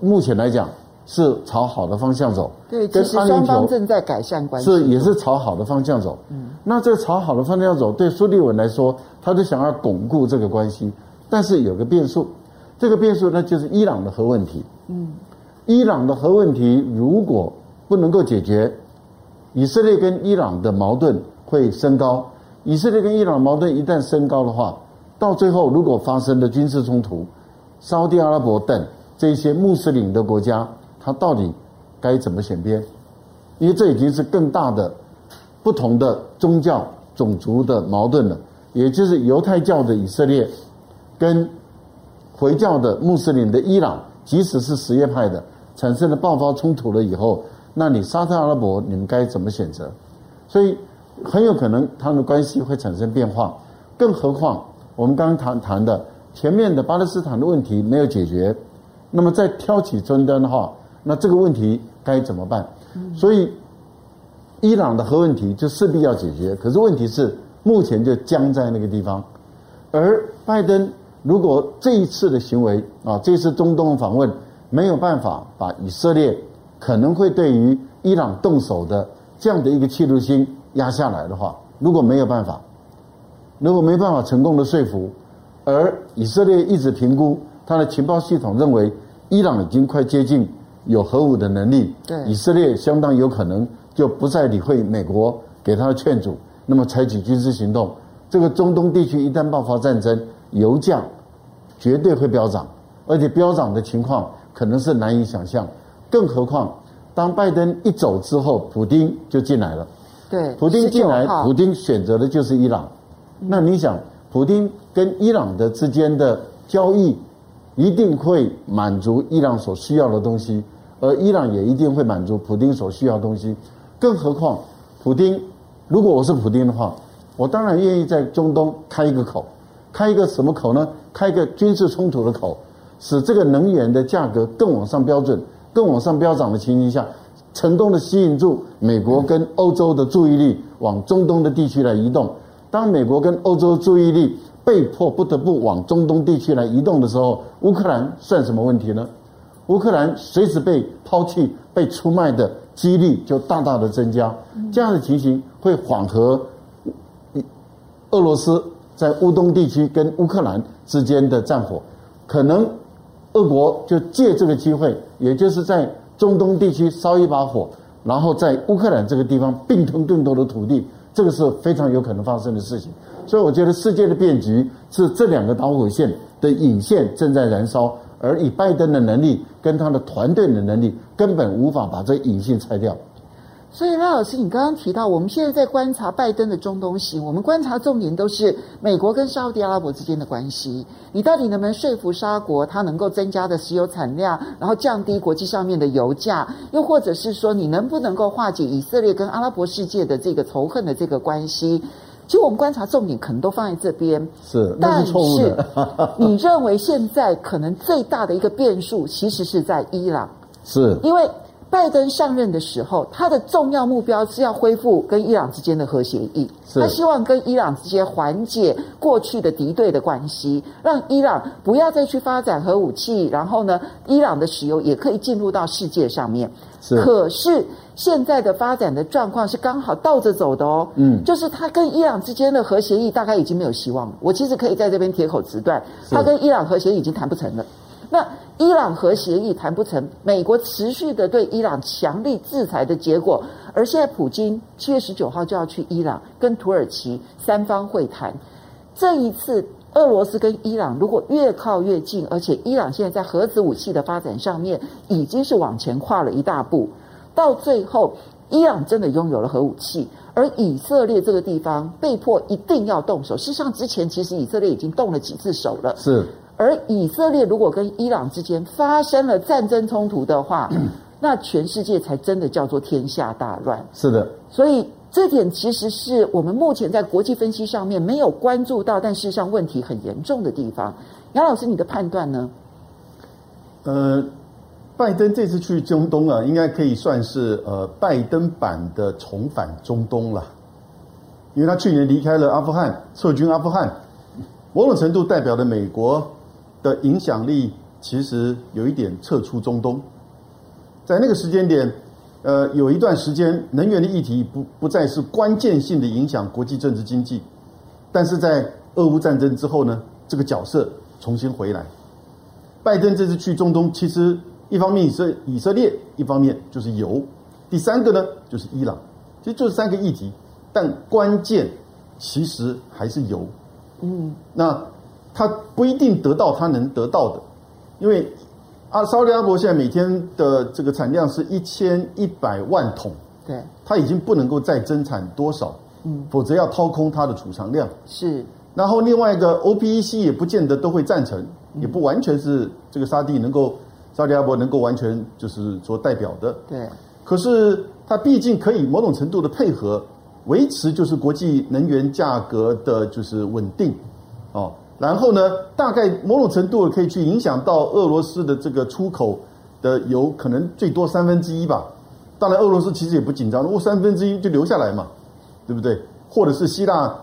目前来讲。是朝好的方向走，对，其实双方正在改善关系，是也是朝好的方向走。嗯，那这朝好的方向走，对苏利文来说，他就想要巩固这个关系，但是有个变数，这个变数呢就是伊朗的核问题。嗯，伊朗的核问题如果不能够解决，以色列跟伊朗的矛盾会升高。以色列跟伊朗矛盾一旦升高的话，到最后如果发生了军事冲突，沙特阿拉伯等这些穆斯林的国家。他到底该怎么选边？因为这已经是更大的不同的宗教、种族的矛盾了。也就是犹太教的以色列跟回教的穆斯林的伊朗，即使是什叶派的，产生了爆发冲突了以后，那你沙特阿拉伯你们该怎么选择？所以很有可能他们的关系会产生变化。更何况我们刚刚谈谈的前面的巴勒斯坦的问题没有解决，那么再挑起争端的话。那这个问题该怎么办？所以，伊朗的核问题就势必要解决。可是问题是，目前就僵在那个地方。而拜登如果这一次的行为啊，这次中东访问没有办法把以色列可能会对于伊朗动手的这样的一个企图心压下来的话，如果没有办法，如果没办法成功的说服，而以色列一直评估他的情报系统认为伊朗已经快接近。有核武的能力，对以色列相当有可能就不再理会美国给他的劝阻，那么采取军事行动。这个中东地区一旦爆发战争，油价绝对会飙涨，而且飙涨的情况可能是难以想象。更何况，当拜登一走之后，普京就进来了。对，普京进来，普京选择的就是伊朗。那你想，普京跟伊朗的之间的交易，一定会满足伊朗所需要的东西。而伊朗也一定会满足普丁所需要的东西，更何况，普丁，如果我是普丁的话，我当然愿意在中东开一个口，开一个什么口呢？开一个军事冲突的口，使这个能源的价格更往上标准，更往上飙涨的情形下，成功的吸引住美国跟欧洲的注意力往中东的地区来移动。当美国跟欧洲注意力被迫不得不往中东地区来移动的时候，乌克兰算什么问题呢？乌克兰随时被抛弃、被出卖的几率就大大的增加，这样的情形会缓和俄罗斯在乌东地区跟乌克兰之间的战火，可能俄国就借这个机会，也就是在中东地区烧一把火，然后在乌克兰这个地方并吞更多的土地，这个是非常有可能发生的事情。所以我觉得世界的变局是这两个导火线的引线正在燃烧，而以拜登的能力跟他的团队的能力，根本无法把这引线拆掉。所以赖老师，你刚刚提到，我们现在在观察拜登的中东行，我们观察重点都是美国跟沙乌地阿拉伯之间的关系。你到底能不能说服沙国，它能够增加的石油产量，然后降低国际上面的油价？又或者是说，你能不能够化解以色列跟阿拉伯世界的这个仇恨的这个关系？其实我们观察重点可能都放在这边。是，但是。你认为现在可能最大的一个变数，其实是在伊朗。是，因为。拜登上任的时候，他的重要目标是要恢复跟伊朗之间的核协议。他希望跟伊朗之间缓解过去的敌对的关系，让伊朗不要再去发展核武器。然后呢，伊朗的石油也可以进入到世界上面。是。可是现在的发展的状况是刚好倒着走的哦。嗯。就是他跟伊朗之间的核协议大概已经没有希望了。我其实可以在这边铁口直断，他跟伊朗核协议已经谈不成了。那伊朗核协议谈不成，美国持续的对伊朗强力制裁的结果，而现在普京七月十九号就要去伊朗跟土耳其三方会谈。这一次，俄罗斯跟伊朗如果越靠越近，而且伊朗现在在核子武器的发展上面已经是往前跨了一大步，到最后伊朗真的拥有了核武器，而以色列这个地方被迫一定要动手。事实上，之前其实以色列已经动了几次手了。是。而以色列如果跟伊朗之间发生了战争冲突的话，那全世界才真的叫做天下大乱。是的，所以这点其实是我们目前在国际分析上面没有关注到，但事实上问题很严重的地方。杨老师，你的判断呢？呃，拜登这次去中东啊，应该可以算是呃拜登版的重返中东了，因为他去年离开了阿富汗，撤军阿富汗，某种程度代表了美国。的影响力其实有一点撤出中东，在那个时间点，呃，有一段时间能源的议题不不再是关键性的影响国际政治经济，但是在俄乌战争之后呢，这个角色重新回来。拜登这次去中东，其实一方面以色以色列，一方面就是油，第三个呢就是伊朗，其实就是三个议题，但关键其实还是油。嗯，那。他不一定得到他能得到的，因为阿沙特阿拉伯现在每天的这个产量是一千一百万桶，对，他已经不能够再增产多少，嗯，否则要掏空他的储藏量。是，然后另外一个 OPEC 也不见得都会赞成，也不完全是这个沙地能够沙特阿拉伯能够完全就是说代表的，对。可是他毕竟可以某种程度的配合，维持就是国际能源价格的就是稳定，哦。然后呢，大概某种程度可以去影响到俄罗斯的这个出口的油，可能最多三分之一吧。当然，俄罗斯其实也不紧张，如果三分之一就留下来嘛，对不对？或者是希腊、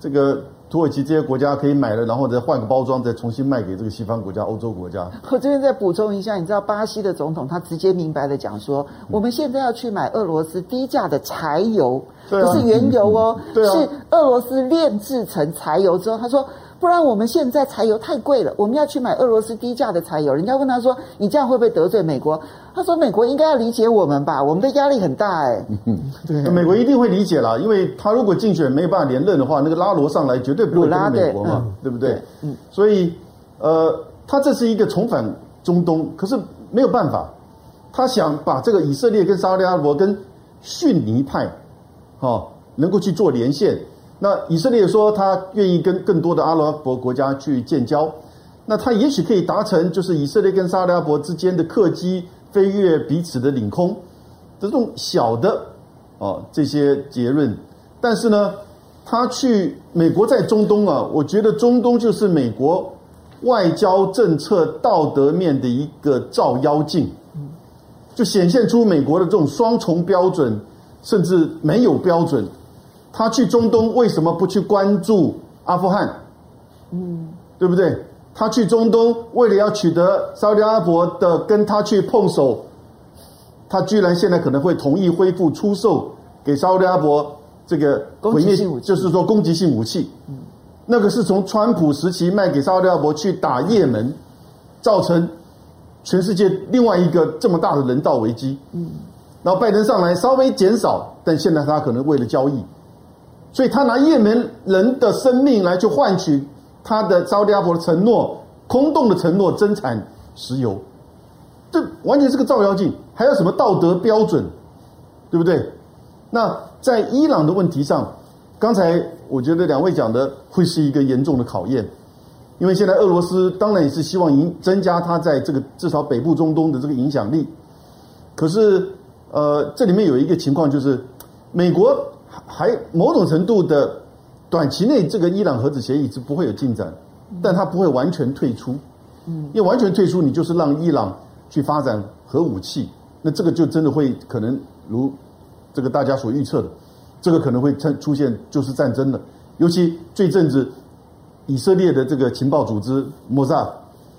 这个土耳其这些国家可以买了，然后再换个包装，再重新卖给这个西方国家、欧洲国家。我这边再补充一下，你知道巴西的总统他直接明白的讲说，我们现在要去买俄罗斯低价的柴油，不是原油哦，是俄罗斯炼制成柴油之后，他说。不然我们现在柴油太贵了，我们要去买俄罗斯低价的柴油。人家问他说：“你这样会不会得罪美国？”他说：“美国应该要理解我们吧，我们的压力很大。”哎，对，美国一定会理解啦，因为他如果竞选没有办法连任的话，那个拉罗上来绝对不会跟美国嘛，嗯、对不对？嗯，所以呃，他这是一个重返中东，可是没有办法，他想把这个以色列跟沙特阿拉伯跟逊尼派，哦，能够去做连线。那以色列说他愿意跟更多的阿拉伯国家去建交，那他也许可以达成就是以色列跟沙特阿拉伯之间的客机飞越彼此的领空这种小的哦这些结论，但是呢，他去美国在中东啊，我觉得中东就是美国外交政策道德面的一个照妖镜，就显现出美国的这种双重标准，甚至没有标准。他去中东为什么不去关注阿富汗？嗯，对不对？他去中东为了要取得沙特阿拉伯的跟他去碰手，他居然现在可能会同意恢复出售给沙特阿拉伯这个毁灭性，就是说攻击性武器。嗯，那个是从川普时期卖给沙特阿拉伯去打也门，造成全世界另外一个这么大的人道危机。嗯，然后拜登上来稍微减少，但现在他可能为了交易，所以他拿也门人的生命来去换取他的沙特阿拉伯的承诺，空洞的承诺，增产石油，这完全是个照妖镜，还有什么道德标准，对不对？那在伊朗的问题上，刚才我觉得两位讲的会是一个严重的考验。因为现在俄罗斯当然也是希望影增加它在这个至少北部中东的这个影响力，可是呃，这里面有一个情况就是，美国还某种程度的短期内这个伊朗核子协议是不会有进展，但它不会完全退出，嗯，因为完全退出你就是让伊朗去发展核武器，那这个就真的会可能如这个大家所预测的，这个可能会出出现就是战争了，尤其这阵子。以色列的这个情报组织莫萨，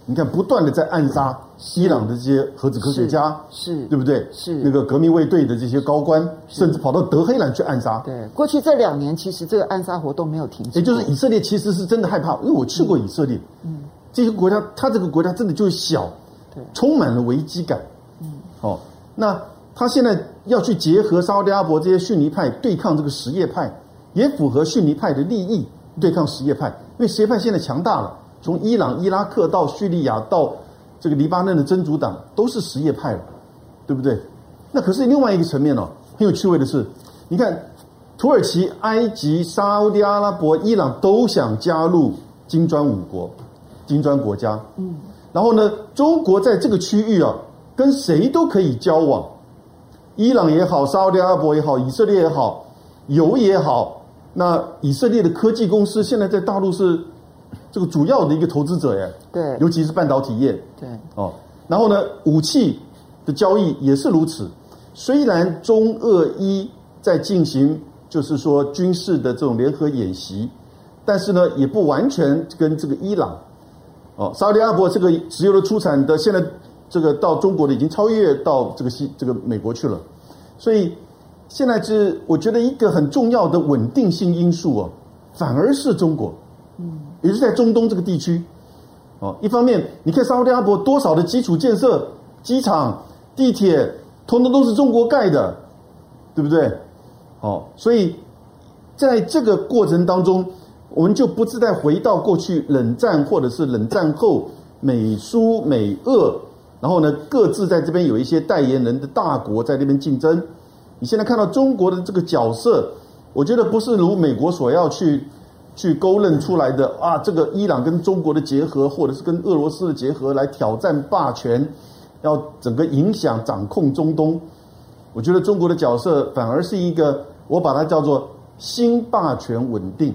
你看不断的在暗杀伊朗的这些核子科学家，是，是对不对？是那个革命卫队的这些高官，甚至跑到德黑兰去暗杀。对，过去这两年其实这个暗杀活动没有停止。也就是以色列其实是真的害怕，因为我去过以色列，嗯，这些国家，它这个国家真的就是小，对，充满了危机感，嗯，哦，那他现在要去结合沙特阿拉伯这些逊尼派对抗这个什叶派，也符合逊尼派的利益。对抗什叶派，因为什叶派现在强大了，从伊朗、伊拉克到叙利亚到这个黎巴嫩的真主党都是什叶派，对不对？那可是另外一个层面哦，很有趣味的是，你看土耳其、埃及、沙乌地阿拉伯、伊朗都想加入金砖五国、金砖国家。嗯，然后呢，中国在这个区域啊，跟谁都可以交往，伊朗也好，沙乌地阿拉伯也好，以色列也好，油也好。那以色列的科技公司现在在大陆是这个主要的一个投资者耶，对，尤其是半导体业，对，哦，然后呢，武器的交易也是如此。虽然中俄伊在进行就是说军事的这种联合演习，但是呢，也不完全跟这个伊朗，哦，沙特阿拉伯这个石油的出产的现在这个到中国的已经超越到这个西这个美国去了，所以。现在是我觉得一个很重要的稳定性因素哦，反而是中国，嗯，也是在中东这个地区，哦，一方面你看沙特阿拉伯多少的基础建设、机场、地铁，通通都是中国盖的，对不对？哦，所以在这个过程当中，我们就不自再回到过去冷战或者是冷战后美苏美俄，然后呢各自在这边有一些代言人的大国在那边竞争。你现在看到中国的这个角色，我觉得不是如美国所要去去勾勒出来的啊，这个伊朗跟中国的结合，或者是跟俄罗斯的结合来挑战霸权，要整个影响掌控中东。我觉得中国的角色反而是一个，我把它叫做新霸权稳定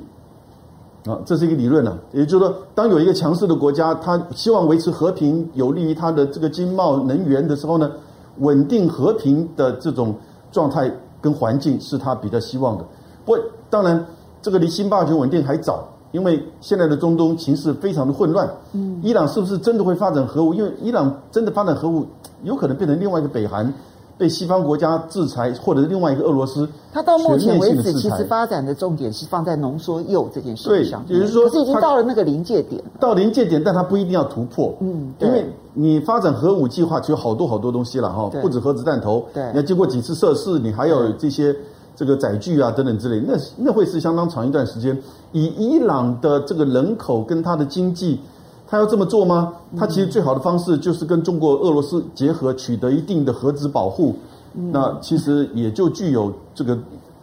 啊，这是一个理论呢。也就是说，当有一个强势的国家，他希望维持和平，有利于他的这个经贸能源的时候呢，稳定和平的这种。状态跟环境是他比较希望的，不过当然这个离新霸权稳定还早，因为现在的中东情势非常的混乱。嗯，伊朗是不是真的会发展核武？因为伊朗真的发展核武，有可能变成另外一个北韩。被西方国家制裁，或者是另外一个俄罗斯，他到目前为止其实发展的重点是放在浓缩铀这件事情上，也就是说，可是已经到了那个临界点，到临界点，但他不一定要突破，嗯，因为你发展核武计划就有好多好多东西了哈，不止核子弹头，对，你要经过几次测试，你还要有这些这个载具啊等等之类，那那会是相当长一段时间。以伊朗的这个人口跟它的经济。他要这么做吗？他其实最好的方式就是跟中国、俄罗斯结合，取得一定的核子保护。那其实也就具有这个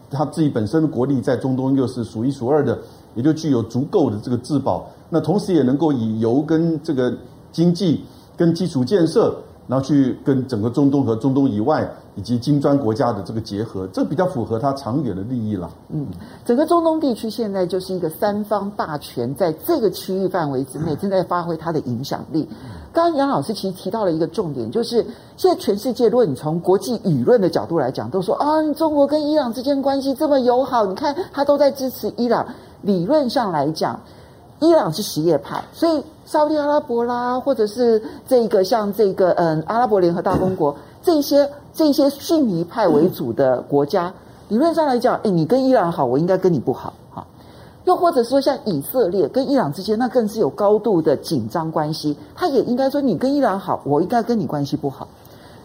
他自己本身的国力在中东又是数一数二的，也就具有足够的这个自保。那同时也能够以油跟这个经济跟基础建设，然后去跟整个中东和中东以外。以及金砖国家的这个结合，这比较符合他长远的利益了。嗯，整个中东地区现在就是一个三方霸权在这个区域范围之内正在发挥它的影响力。刚刚杨老师其实提到了一个重点，就是现在全世界，如果你从国际舆论的角度来讲，都说啊，中国跟伊朗之间关系这么友好，你看他都在支持伊朗。理论上来讲，伊朗是什叶派，所以沙特阿拉伯啦，或者是这个像这个嗯阿拉伯联合大公国 这些。这些逊尼派为主的国家，理论上来讲，哎，你跟伊朗好，我应该跟你不好，哈。又或者说像以色列跟伊朗之间，那更是有高度的紧张关系。他也应该说，你跟伊朗好，我应该跟你关系不好。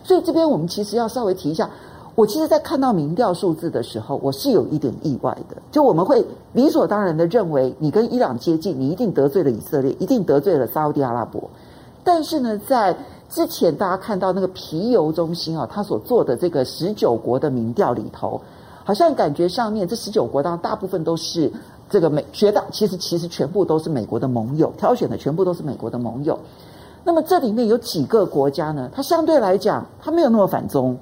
所以这边我们其实要稍微提一下，我其实，在看到民调数字的时候，我是有一点意外的。就我们会理所当然的认为，你跟伊朗接近，你一定得罪了以色列，一定得罪了沙乌地阿拉伯。但是呢，在之前大家看到那个皮尤中心啊，他所做的这个十九国的民调里头，好像感觉上面这十九国当中大部分都是。这个美学的其实其实全部都是美国的盟友，挑选的全部都是美国的盟友。那么这里面有几个国家呢？它相对来讲，它没有那么反中。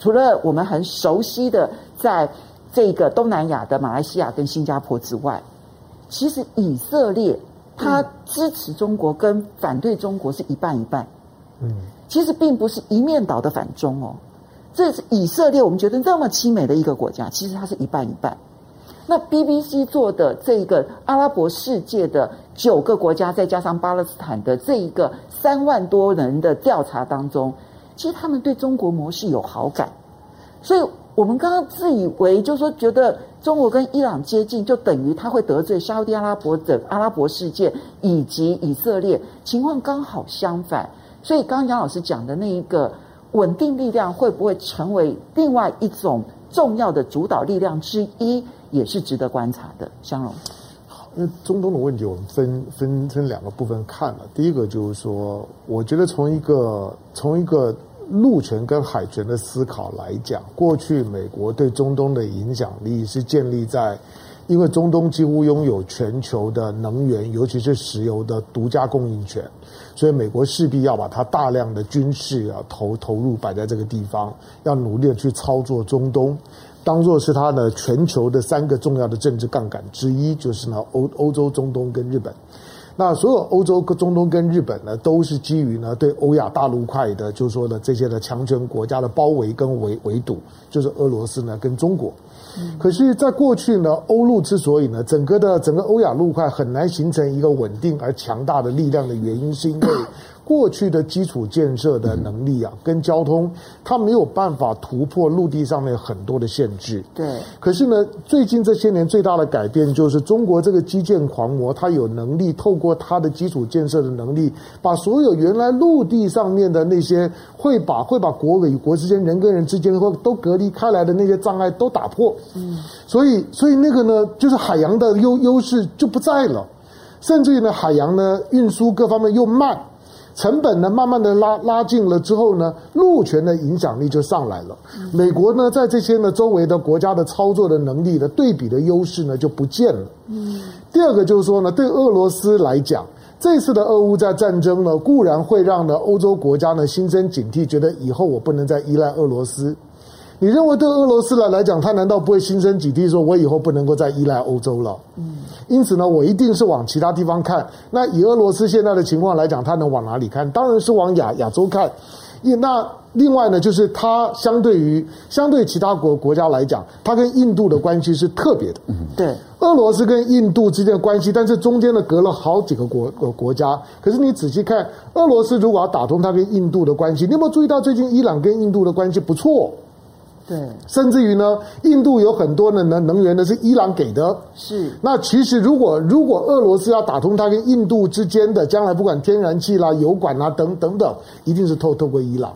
除了我们很熟悉的，在这个东南亚的马来西亚跟新加坡之外，其实以色列它支持中国跟反对中国是一半一半。嗯，其实并不是一面倒的反中哦。这是以色列，我们觉得那么亲美的一个国家，其实它是一半一半。那 BBC 做的这个阿拉伯世界的九个国家，再加上巴勒斯坦的这一个三万多人的调查当中，其实他们对中国模式有好感，所以我们刚刚自以为就是说，觉得中国跟伊朗接近，就等于他会得罪沙乌地阿拉伯的阿拉伯世界以及以色列，情况刚好相反。所以刚刚杨老师讲的那一个稳定力量，会不会成为另外一种重要的主导力量之一？也是值得观察的，香容。好，那中东的问题，我们分分分两个部分看了。第一个就是说，我觉得从一个从一个陆权跟海权的思考来讲，过去美国对中东的影响力是建立在，因为中东几乎拥有全球的能源，尤其是石油的独家供应权，所以美国势必要把它大量的军事啊投投入摆在这个地方，要努力的去操作中东。当做是它的全球的三个重要的政治杠杆之一，就是呢欧欧洲、中东跟日本。那所有欧洲、中东跟日本呢，都是基于呢对欧亚大陆块的，就是说呢这些的强权国家的包围跟围围堵，就是俄罗斯呢跟中国。可是，在过去呢，欧陆之所以呢整个的整个欧亚陆块很难形成一个稳定而强大的力量的原因，是因为。过去的基础建设的能力啊，跟交通，它没有办法突破陆地上面很多的限制。对。可是呢，最近这些年最大的改变就是中国这个基建狂魔，它有能力透过它的基础建设的能力，把所有原来陆地上面的那些会把会把国与国之间、人跟人之间或都隔离开来的那些障碍都打破。嗯。所以，所以那个呢，就是海洋的优优势就不在了，甚至于呢，海洋呢运输各方面又慢。成本呢，慢慢的拉拉近了之后呢，陆权的影响力就上来了。美国呢，在这些呢周围的国家的操作的能力的对比的优势呢就不见了。第二个就是说呢，对俄罗斯来讲，这次的俄乌在战争呢，固然会让呢欧洲国家呢心生警惕，觉得以后我不能再依赖俄罗斯。你认为对俄罗斯来来讲，他难道不会心生警惕，说我以后不能够再依赖欧洲了？嗯，因此呢，我一定是往其他地方看。那以俄罗斯现在的情况来讲，他能往哪里看？当然是往亚亚洲看。那另外呢，就是它相对于相对其他国国家来讲，它跟印度的关系是特别的。嗯，对，俄罗斯跟印度之间的关系，但是中间呢隔了好几个国国国家。可是你仔细看，俄罗斯如果要打通它跟印度的关系，你有没有注意到最近伊朗跟印度的关系不错？对，甚至于呢，印度有很多的能能源呢是伊朗给的。是，那其实如果如果俄罗斯要打通它跟印度之间的将来不管天然气啦、油管啦等等等，一定是透透过伊朗。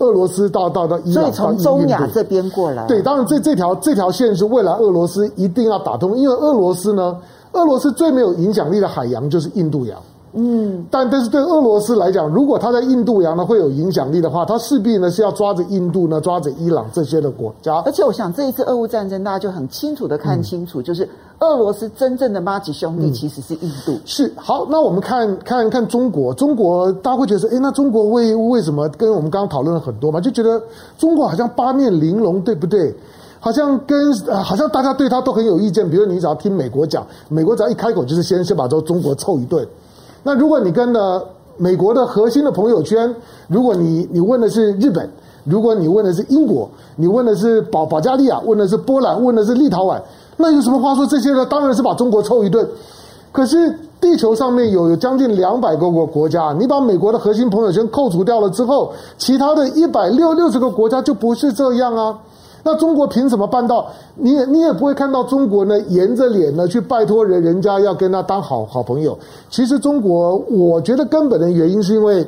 俄罗斯到到到伊朗，所以从中亚这边过来。对，当然这这条这条线是未来俄罗斯一定要打通，因为俄罗斯呢，俄罗斯最没有影响力的海洋就是印度洋。嗯，但但是对俄罗斯来讲，如果他在印度洋呢会有影响力的话，他势必呢是要抓着印度呢，抓着伊朗这些的国家。而且我想这一次俄乌战争，大家就很清楚的看清楚，嗯、就是俄罗斯真正的麻吉兄弟其实是印度。嗯、是好，那我们看看看中国，中国大家会觉得说，哎，那中国为为什么跟我们刚刚讨论了很多嘛？就觉得中国好像八面玲珑，对不对？好像跟好像大家对他都很有意见。比如你只要听美国讲，美国只要一开口就是先先把这中国凑一顿。那如果你跟的美国的核心的朋友圈，如果你你问的是日本，如果你问的是英国，你问的是保保加利亚，问的是波兰，问的是立陶宛，那有什么话说？这些呢？当然是把中国臭一顿。可是地球上面有有将近两百个国国家，你把美国的核心朋友圈扣除掉了之后，其他的一百六六十个国家就不是这样啊。那中国凭什么办到？你也你也不会看到中国呢，严着脸呢去拜托人人家要跟他当好好朋友。其实中国，我觉得根本的原因是因为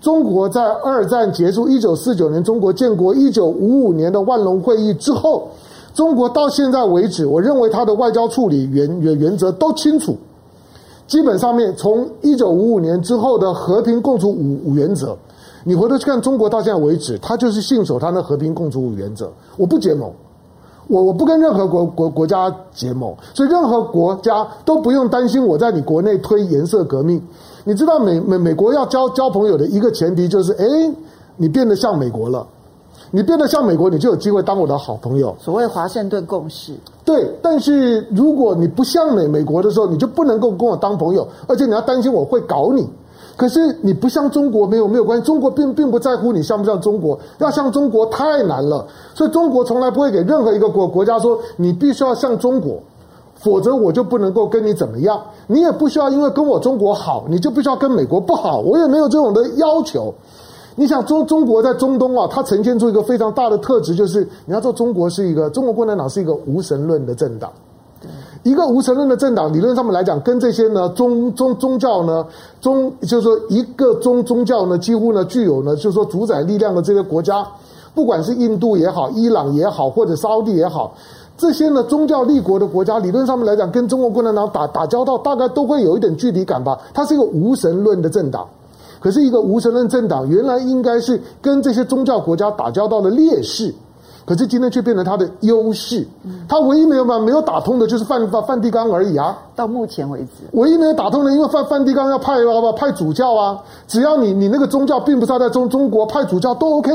中国在二战结束，一九四九年中国建国，一九五五年的万隆会议之后，中国到现在为止，我认为他的外交处理原原原则都清楚。基本上面从一九五五年之后的和平共处五五原则。你回头去看中国到现在为止，他就是信守他的和平共处五原则。我不结盟，我我不跟任何国国国家结盟，所以任何国家都不用担心我在你国内推颜色革命。你知道美美美国要交交朋友的一个前提就是，诶，你变得像美国了，你变得像美国，你就有机会当我的好朋友。所谓华盛顿共识。对，但是如果你不像美美国的时候，你就不能够跟我当朋友，而且你要担心我会搞你。可是你不像中国，没有没有关系。中国并并不在乎你像不像中国，要像中国太难了。所以中国从来不会给任何一个国国家说你必须要像中国，否则我就不能够跟你怎么样。你也不需要因为跟我中国好，你就必须要跟美国不好。我也没有这种的要求。你想中中国在中东啊，它呈现出一个非常大的特质，就是你要做中国是一个中国共产党是一个无神论的政党。一个无神论的政党，理论上面来讲，跟这些呢宗宗宗教呢宗，就是说一个宗宗教呢，几乎呢具有呢，就是说主宰力量的这些国家，不管是印度也好，伊朗也好，或者沙乌地也好，这些呢宗教立国的国家，理论上面来讲，跟中国共产党打打交道，大概都会有一点距离感吧。它是一个无神论的政党，可是一个无神论政党，原来应该是跟这些宗教国家打交道的劣势。可是今天却变成他的优势，他唯一没有嘛没有打通的就是梵梵梵蒂冈而已啊。到目前为止，唯一没有打通的，因为梵梵蒂冈要派要不派主教啊，只要你你那个宗教并不是要在中中国派主教都 OK。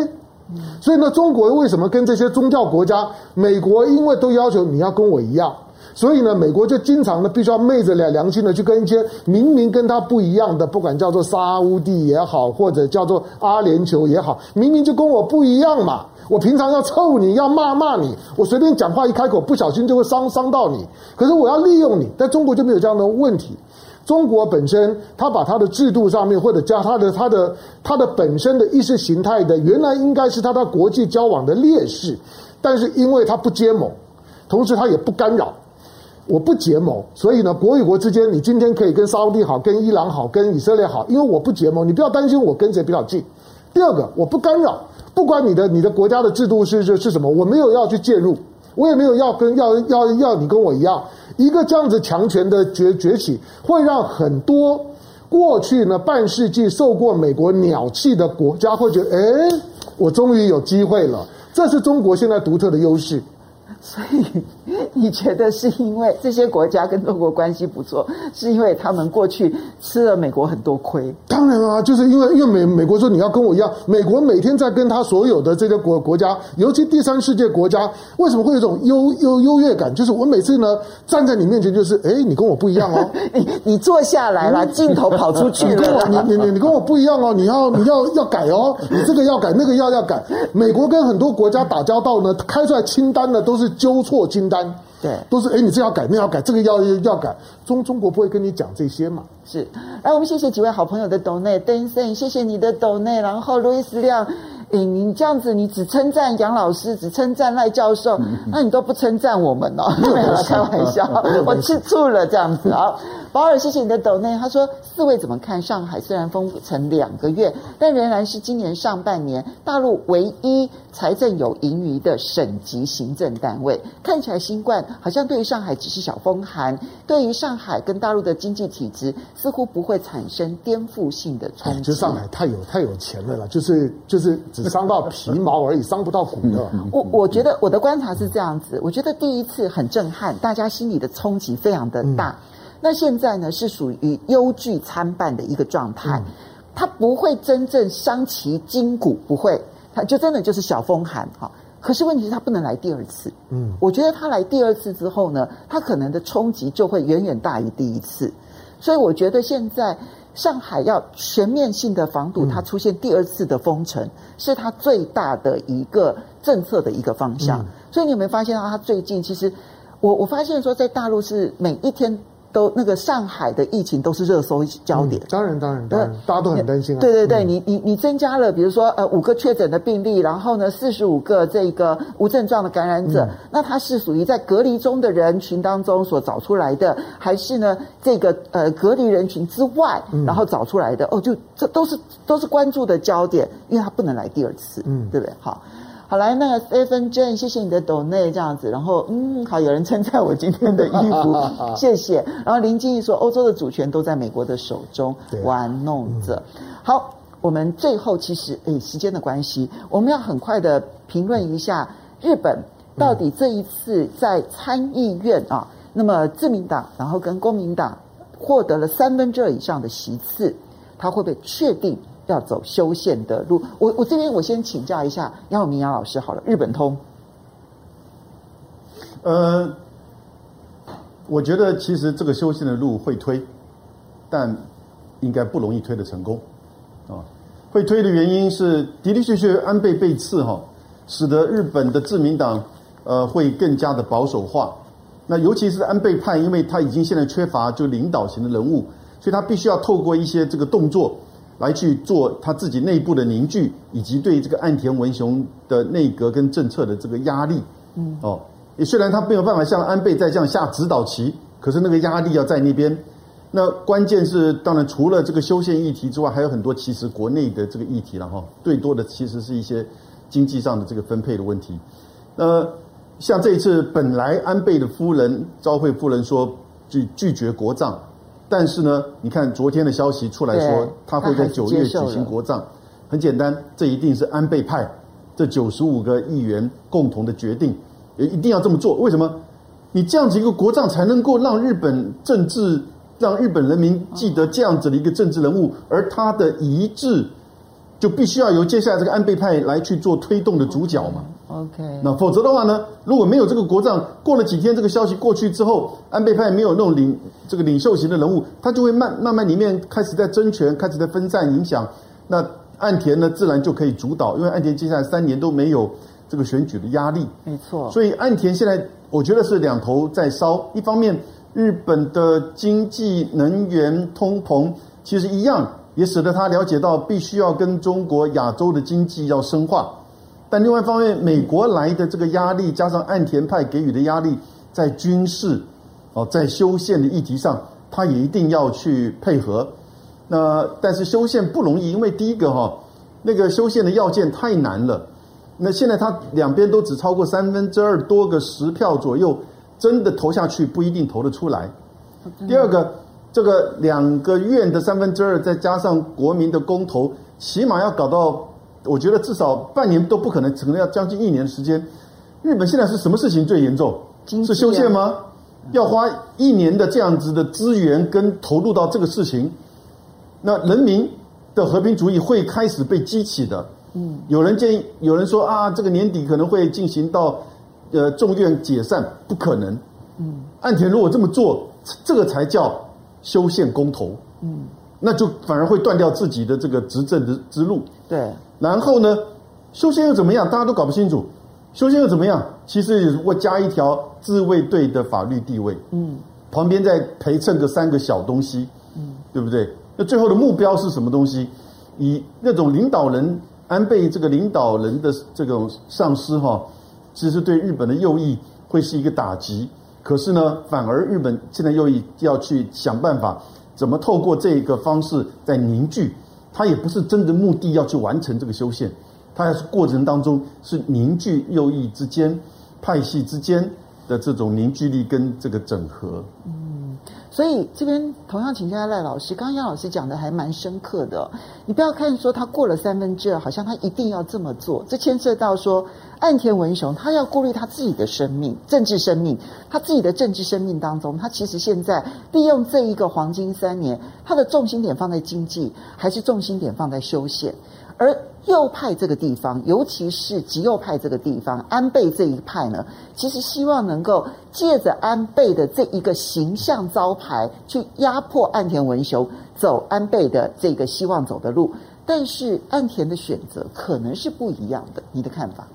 所以呢，中国为什么跟这些宗教国家，美国因为都要求你要跟我一样，所以呢，美国就经常呢必须要昧着良良心的去跟一些明明跟他不一样的，不管叫做沙乌地也好，或者叫做阿联酋也好，明明就跟我不一样嘛。我平常要臭你，要骂骂你，我随便讲话一开口，不小心就会伤伤到你。可是我要利用你，在中国就没有这样的问题。中国本身，他把他的制度上面，或者加他的他的他的本身的意识形态的，原来应该是他的国际交往的劣势，但是因为他不结盟，同时他也不干扰，我不结盟，所以呢，国与国之间，你今天可以跟沙乌地好，跟伊朗好，跟以色列好，因为我不结盟，你不要担心我跟谁比较近。第二个，我不干扰。不管你的你的国家的制度是是是什么，我没有要去介入，我也没有要跟要要要你跟我一样，一个这样子强权的崛崛起，会让很多过去呢半世纪受过美国鸟气的国家会觉得，哎，我终于有机会了，这是中国现在独特的优势。所以 你觉得是因为这些国家跟中国关系不错，是因为他们过去吃了美国很多亏？当然啊，就是因为因为美美国说你要跟我一样，美国每天在跟他所有的这些国国家，尤其第三世界国家，为什么会有一种优优优越感？就是我每次呢站在你面前，就是哎，你跟我不一样哦，你你坐下来了，镜头跑出去了，你你你你跟我不一样哦，你要你要要改哦，你这个要改，那个要要改。美国跟很多国家打交道呢，开出来清单呢都是。纠错清单，对，都是哎，你这要改，那要改，这个要要改。中中国不会跟你讲这些嘛？是。来，我们谢谢几位好朋友的抖内，Dancing，谢谢你的抖内。然后路易斯亮，哎，你这样子，你只称赞杨老师，只称赞赖教授，那你都不称赞我们哦？没有啦，开玩笑，我吃醋了，这样子啊。保尔，谢谢你的抖内。他说：“四位怎么看上海？虽然封城两个月，但仍然是今年上半年大陆唯一财政有盈余的省级行政单位。看起来新冠好像对于上海只是小风寒，对于上海跟大陆的经济体制似乎不会产生颠覆性的冲击。就上海太有太有钱了啦，就是就是只伤到皮毛而已，伤不到骨的。我我觉得我的观察是这样子，我觉得第一次很震撼，大家心里的冲击非常的大。嗯”那现在呢，是属于忧惧参半的一个状态，它不会真正伤其筋骨，不会，它就真的就是小风寒哈。可是问题是它不能来第二次，嗯，我觉得它来第二次之后呢，它可能的冲击就会远远大于第一次，所以我觉得现在上海要全面性的防堵它出现第二次的封城，是它最大的一个政策的一个方向。所以你有没有发现到，它最近其实我我发现说，在大陆是每一天。都那个上海的疫情都是热搜焦点。嗯、当然，当然，当然，大家都很担心啊。对对对，嗯、你你你增加了，比如说呃五个确诊的病例，然后呢四十五个这个无症状的感染者，嗯、那他是属于在隔离中的人群当中所找出来的，还是呢这个呃隔离人群之外然后找出来的？嗯、哦，就这都是都是关注的焦点，因为他不能来第二次，嗯，对不对？好。好来，那个 Stephen Jane，谢谢你的 donate 这样子，然后嗯，好，有人称赞我今天的衣服，谢谢。然后林静怡说，欧洲的主权都在美国的手中玩弄着。嗯、好，我们最后其实诶，时间的关系，我们要很快的评论一下日本到底这一次在参议院啊，那么自民党然后跟公民党获得了三分之二以上的席次，他会不会确定？要走修宪的路，我我这边我先请教一下杨永明杨老师好了，日本通。呃，我觉得其实这个修宪的路会推，但应该不容易推得成功啊。会推的原因是的的确确安倍被刺哈，使得日本的自民党呃会更加的保守化。那尤其是安倍派，因为他已经现在缺乏就领导型的人物，所以他必须要透过一些这个动作。来去做他自己内部的凝聚，以及对这个岸田文雄的内阁跟政策的这个压力。嗯，哦，也虽然他没有办法像安倍再这样下指导棋，可是那个压力要在那边。那关键是，当然除了这个修宪议题之外，还有很多其实国内的这个议题了哈。最多的其实是一些经济上的这个分配的问题。那，像这一次本来安倍的夫人昭惠夫人说拒拒绝国葬。但是呢，你看昨天的消息出来说，他会在九月举行国葬。很简单，这一定是安倍派这九十五个议员共同的决定，也一定要这么做。为什么？你这样子一个国葬才能够让日本政治，让日本人民记得这样子的一个政治人物，而他的遗志就必须要由接下来这个安倍派来去做推动的主角嘛。OK，那否则的话呢？如果没有这个国葬，过了几天，这个消息过去之后，安倍派没有那种领这个领袖型的人物，他就会慢慢慢里面开始在争权，开始在分散影响。那岸田呢，自然就可以主导，因为岸田接下来三年都没有这个选举的压力。没错，所以岸田现在我觉得是两头在烧。一方面，日本的经济、能源、通膨其实一样，也使得他了解到必须要跟中国、亚洲的经济要深化。但另外一方面，美国来的这个压力，加上岸田派给予的压力，在军事哦，在修宪的议题上，他也一定要去配合。那但是修宪不容易，因为第一个哈，那个修宪的要件太难了。那现在他两边都只超过三分之二多个十票左右，真的投下去不一定投得出来。第二个，这个两个院的三分之二，再加上国民的公投，起码要搞到。我觉得至少半年都不可能，可能要将近一年的时间。日本现在是什么事情最严重？是修宪吗？要花一年的这样子的资源跟投入到这个事情，那人民的和平主义会开始被激起的。嗯，有人建议，有人说啊，这个年底可能会进行到呃众院解散，不可能。嗯，岸田如果这么做，这个才叫修宪公投。嗯，那就反而会断掉自己的这个执政的之路。对。然后呢，修仙又怎么样？大家都搞不清楚。修仙又怎么样？其实我加一条自卫队的法律地位，嗯，旁边再陪衬个三个小东西，嗯，对不对？那最后的目标是什么东西？以那种领导人安倍这个领导人的这种丧失哈，其实对日本的右翼会是一个打击。可是呢，反而日本现在右翼要去想办法，怎么透过这个方式在凝聚。他也不是真的目的要去完成这个修宪，他还是过程当中是凝聚右翼之间、派系之间的这种凝聚力跟这个整合。所以这边同样请教赖老师，刚刚杨老师讲的还蛮深刻的。你不要看说他过了三分之二，好像他一定要这么做，这牵涉到说岸田文雄他要顾虑他自己的生命、政治生命，他自己的政治生命当中，他其实现在利用这一个黄金三年，他的重心点放在经济，还是重心点放在修宪？而右派这个地方，尤其是极右派这个地方，安倍这一派呢，其实希望能够借着安倍的这一个形象招牌，去压迫岸田文雄走安倍的这个希望走的路。但是岸田的选择可能是不一样的，你的看法？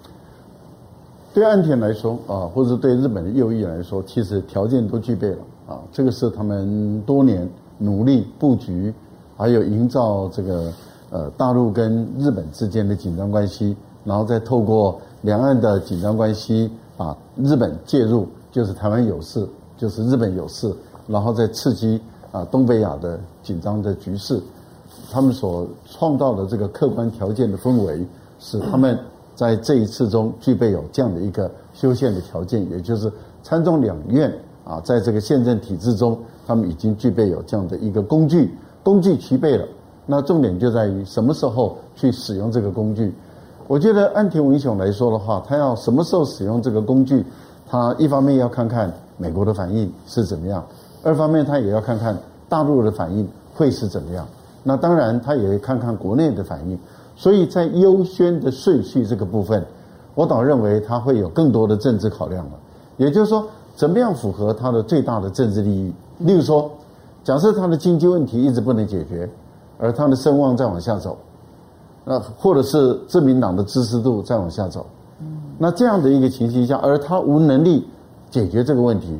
对岸田来说啊，或者对日本的右翼来说，其实条件都具备了啊，这个是他们多年努力布局，还有营造这个呃大陆跟日本之间的紧张关系，然后再透过两岸的紧张关系，把日本介入，就是台湾有事，就是日本有事，然后再刺激啊东北亚的紧张的局势，他们所创造的这个客观条件的氛围，使他们在这一次中具备有这样的一个修宪的条件，也就是参众两院啊，在这个宪政体制中，他们已经具备有这样的一个工具，工具齐备了。那重点就在于什么时候去使用这个工具。我觉得岸田文雄来说的话，他要什么时候使用这个工具，他一方面要看看美国的反应是怎么样，二方面他也要看看大陆的反应会是怎么样。那当然，他也看看国内的反应。所以在优先的顺序这个部分，我倒认为他会有更多的政治考量了。也就是说，怎么样符合他的最大的政治利益？例如说，假设他的经济问题一直不能解决，而他的声望再往下走，那或者是自民党的支持度再往下走，那这样的一个情形下，而他无能力解决这个问题，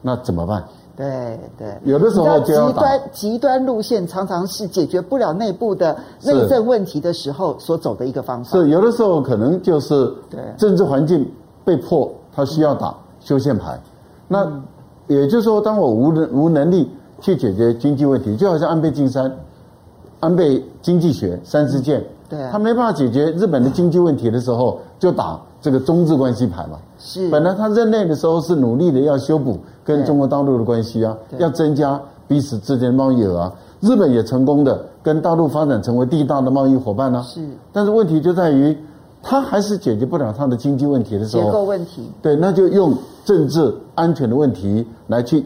那怎么办？对对，有的时候极端极端路线，常常是解决不了内部的内政问题的时候所走的一个方法。是有的时候可能就是对政治环境被迫，他需要打修宪牌。那也就是说，当我无能无能力去解决经济问题，就好像安倍晋三、安倍经济学三支箭，对，他没办法解决日本的经济问题的时候，就打这个中日关系牌嘛。是，本来他任内的时候是努力的要修补。跟中国大陆的关系啊，要增加彼此之间的贸易额啊。日本也成功的跟大陆发展成为第一大的贸易伙伴呢、啊。是，但是问题就在于，他还是解决不了他的经济问题的时候。结构问题。对，那就用政治安全的问题来去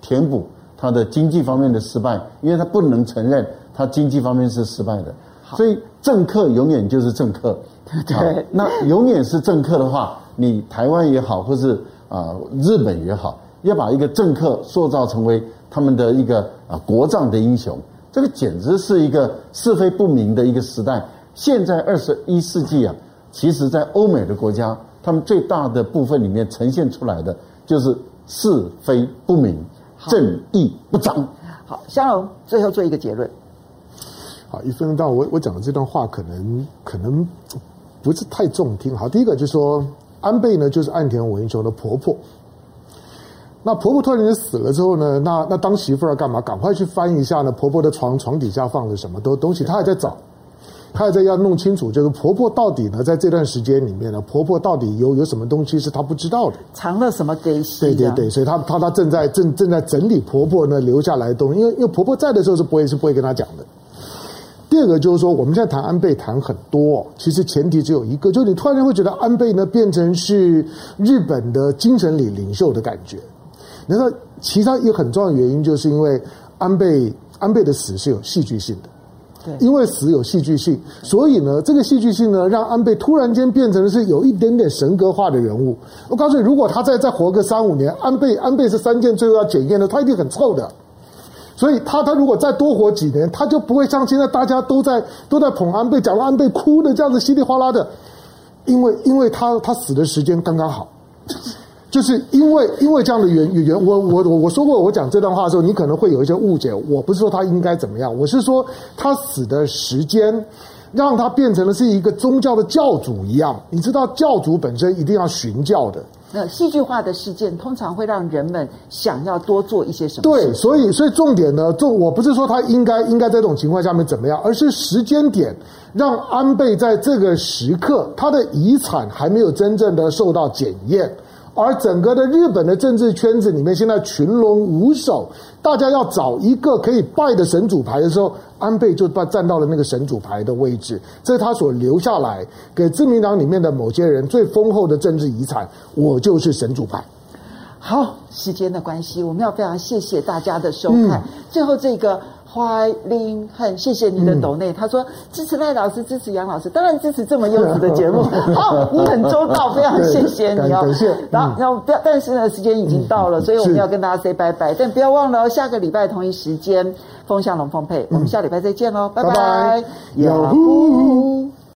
填补他的经济方面的失败，因为他不能承认他经济方面是失败的。所以政客永远就是政客。对。那永远是政客的话，你台湾也好，或是啊、呃、日本也好。要把一个政客塑造成为他们的一个啊国葬的英雄，这个简直是一个是非不明的一个时代。现在二十一世纪啊，其实在欧美的国家，他们最大的部分里面呈现出来的就是是非不明、正义不彰。好，夏龙最后做一个结论。好，一分钟到我我讲的这段话可能可能不是太中听。好，第一个就是说安倍呢，就是岸田文雄的婆婆。那婆婆突然间死了之后呢？那那当媳妇要干嘛？赶快去翻一下呢？婆婆的床床底下放着什么东东西？她还在找，她还在要弄清楚，就是婆婆到底呢，在这段时间里面呢，婆婆到底有有什么东西是她不知道的，藏了什么东西？对对对，所以她她她正在正正在整理婆婆呢留下来的东西，因为因为婆婆在的时候是不会是不会跟她讲的。第二个就是说，我们现在谈安倍谈很多，其实前提只有一个，就是你突然间会觉得安倍呢变成是日本的精神领领袖的感觉。你说，其他一个很重要的原因，就是因为安倍安倍的死是有戏剧性的，对，因为死有戏剧性，所以呢，这个戏剧性呢，让安倍突然间变成是有一点点神格化的人物。我告诉你，如果他再再活个三五年，安倍安倍是三件最后要检验的，他一定很臭的。所以他他如果再多活几年，他就不会像现在大家都在都在捧安倍，讲安倍哭的这样子稀里哗啦的，因为因为他他死的时间刚刚好。就是因为因为这样的原原我我我我说过，我讲这段话的时候，你可能会有一些误解。我不是说他应该怎么样，我是说他死的时间让他变成了是一个宗教的教主一样。你知道教主本身一定要寻教的。那戏剧化的事件通常会让人们想要多做一些什么？对，所以所以重点呢，重我不是说他应该应该在这种情况下面怎么样，而是时间点让安倍在这个时刻，他的遗产还没有真正的受到检验。而整个的日本的政治圈子里面，现在群龙无首，大家要找一个可以拜的神主牌的时候，安倍就站到了那个神主牌的位置，这是他所留下来给自民党里面的某些人最丰厚的政治遗产。我就是神主牌。好，时间的关系，我们要非常谢谢大家的收看。嗯、最后这个。怀林很谢谢你的抖内，他说支持赖老师，支持杨老师，当然支持这么优质的节目。好，你很周到，非常谢谢你哦。感谢。然后，然后不要，但是呢，时间已经到了，所以我们要跟大家 say 拜拜。但不要忘了哦，下个礼拜同一时间，风向龙凤配，我们下礼拜再见喽，拜拜。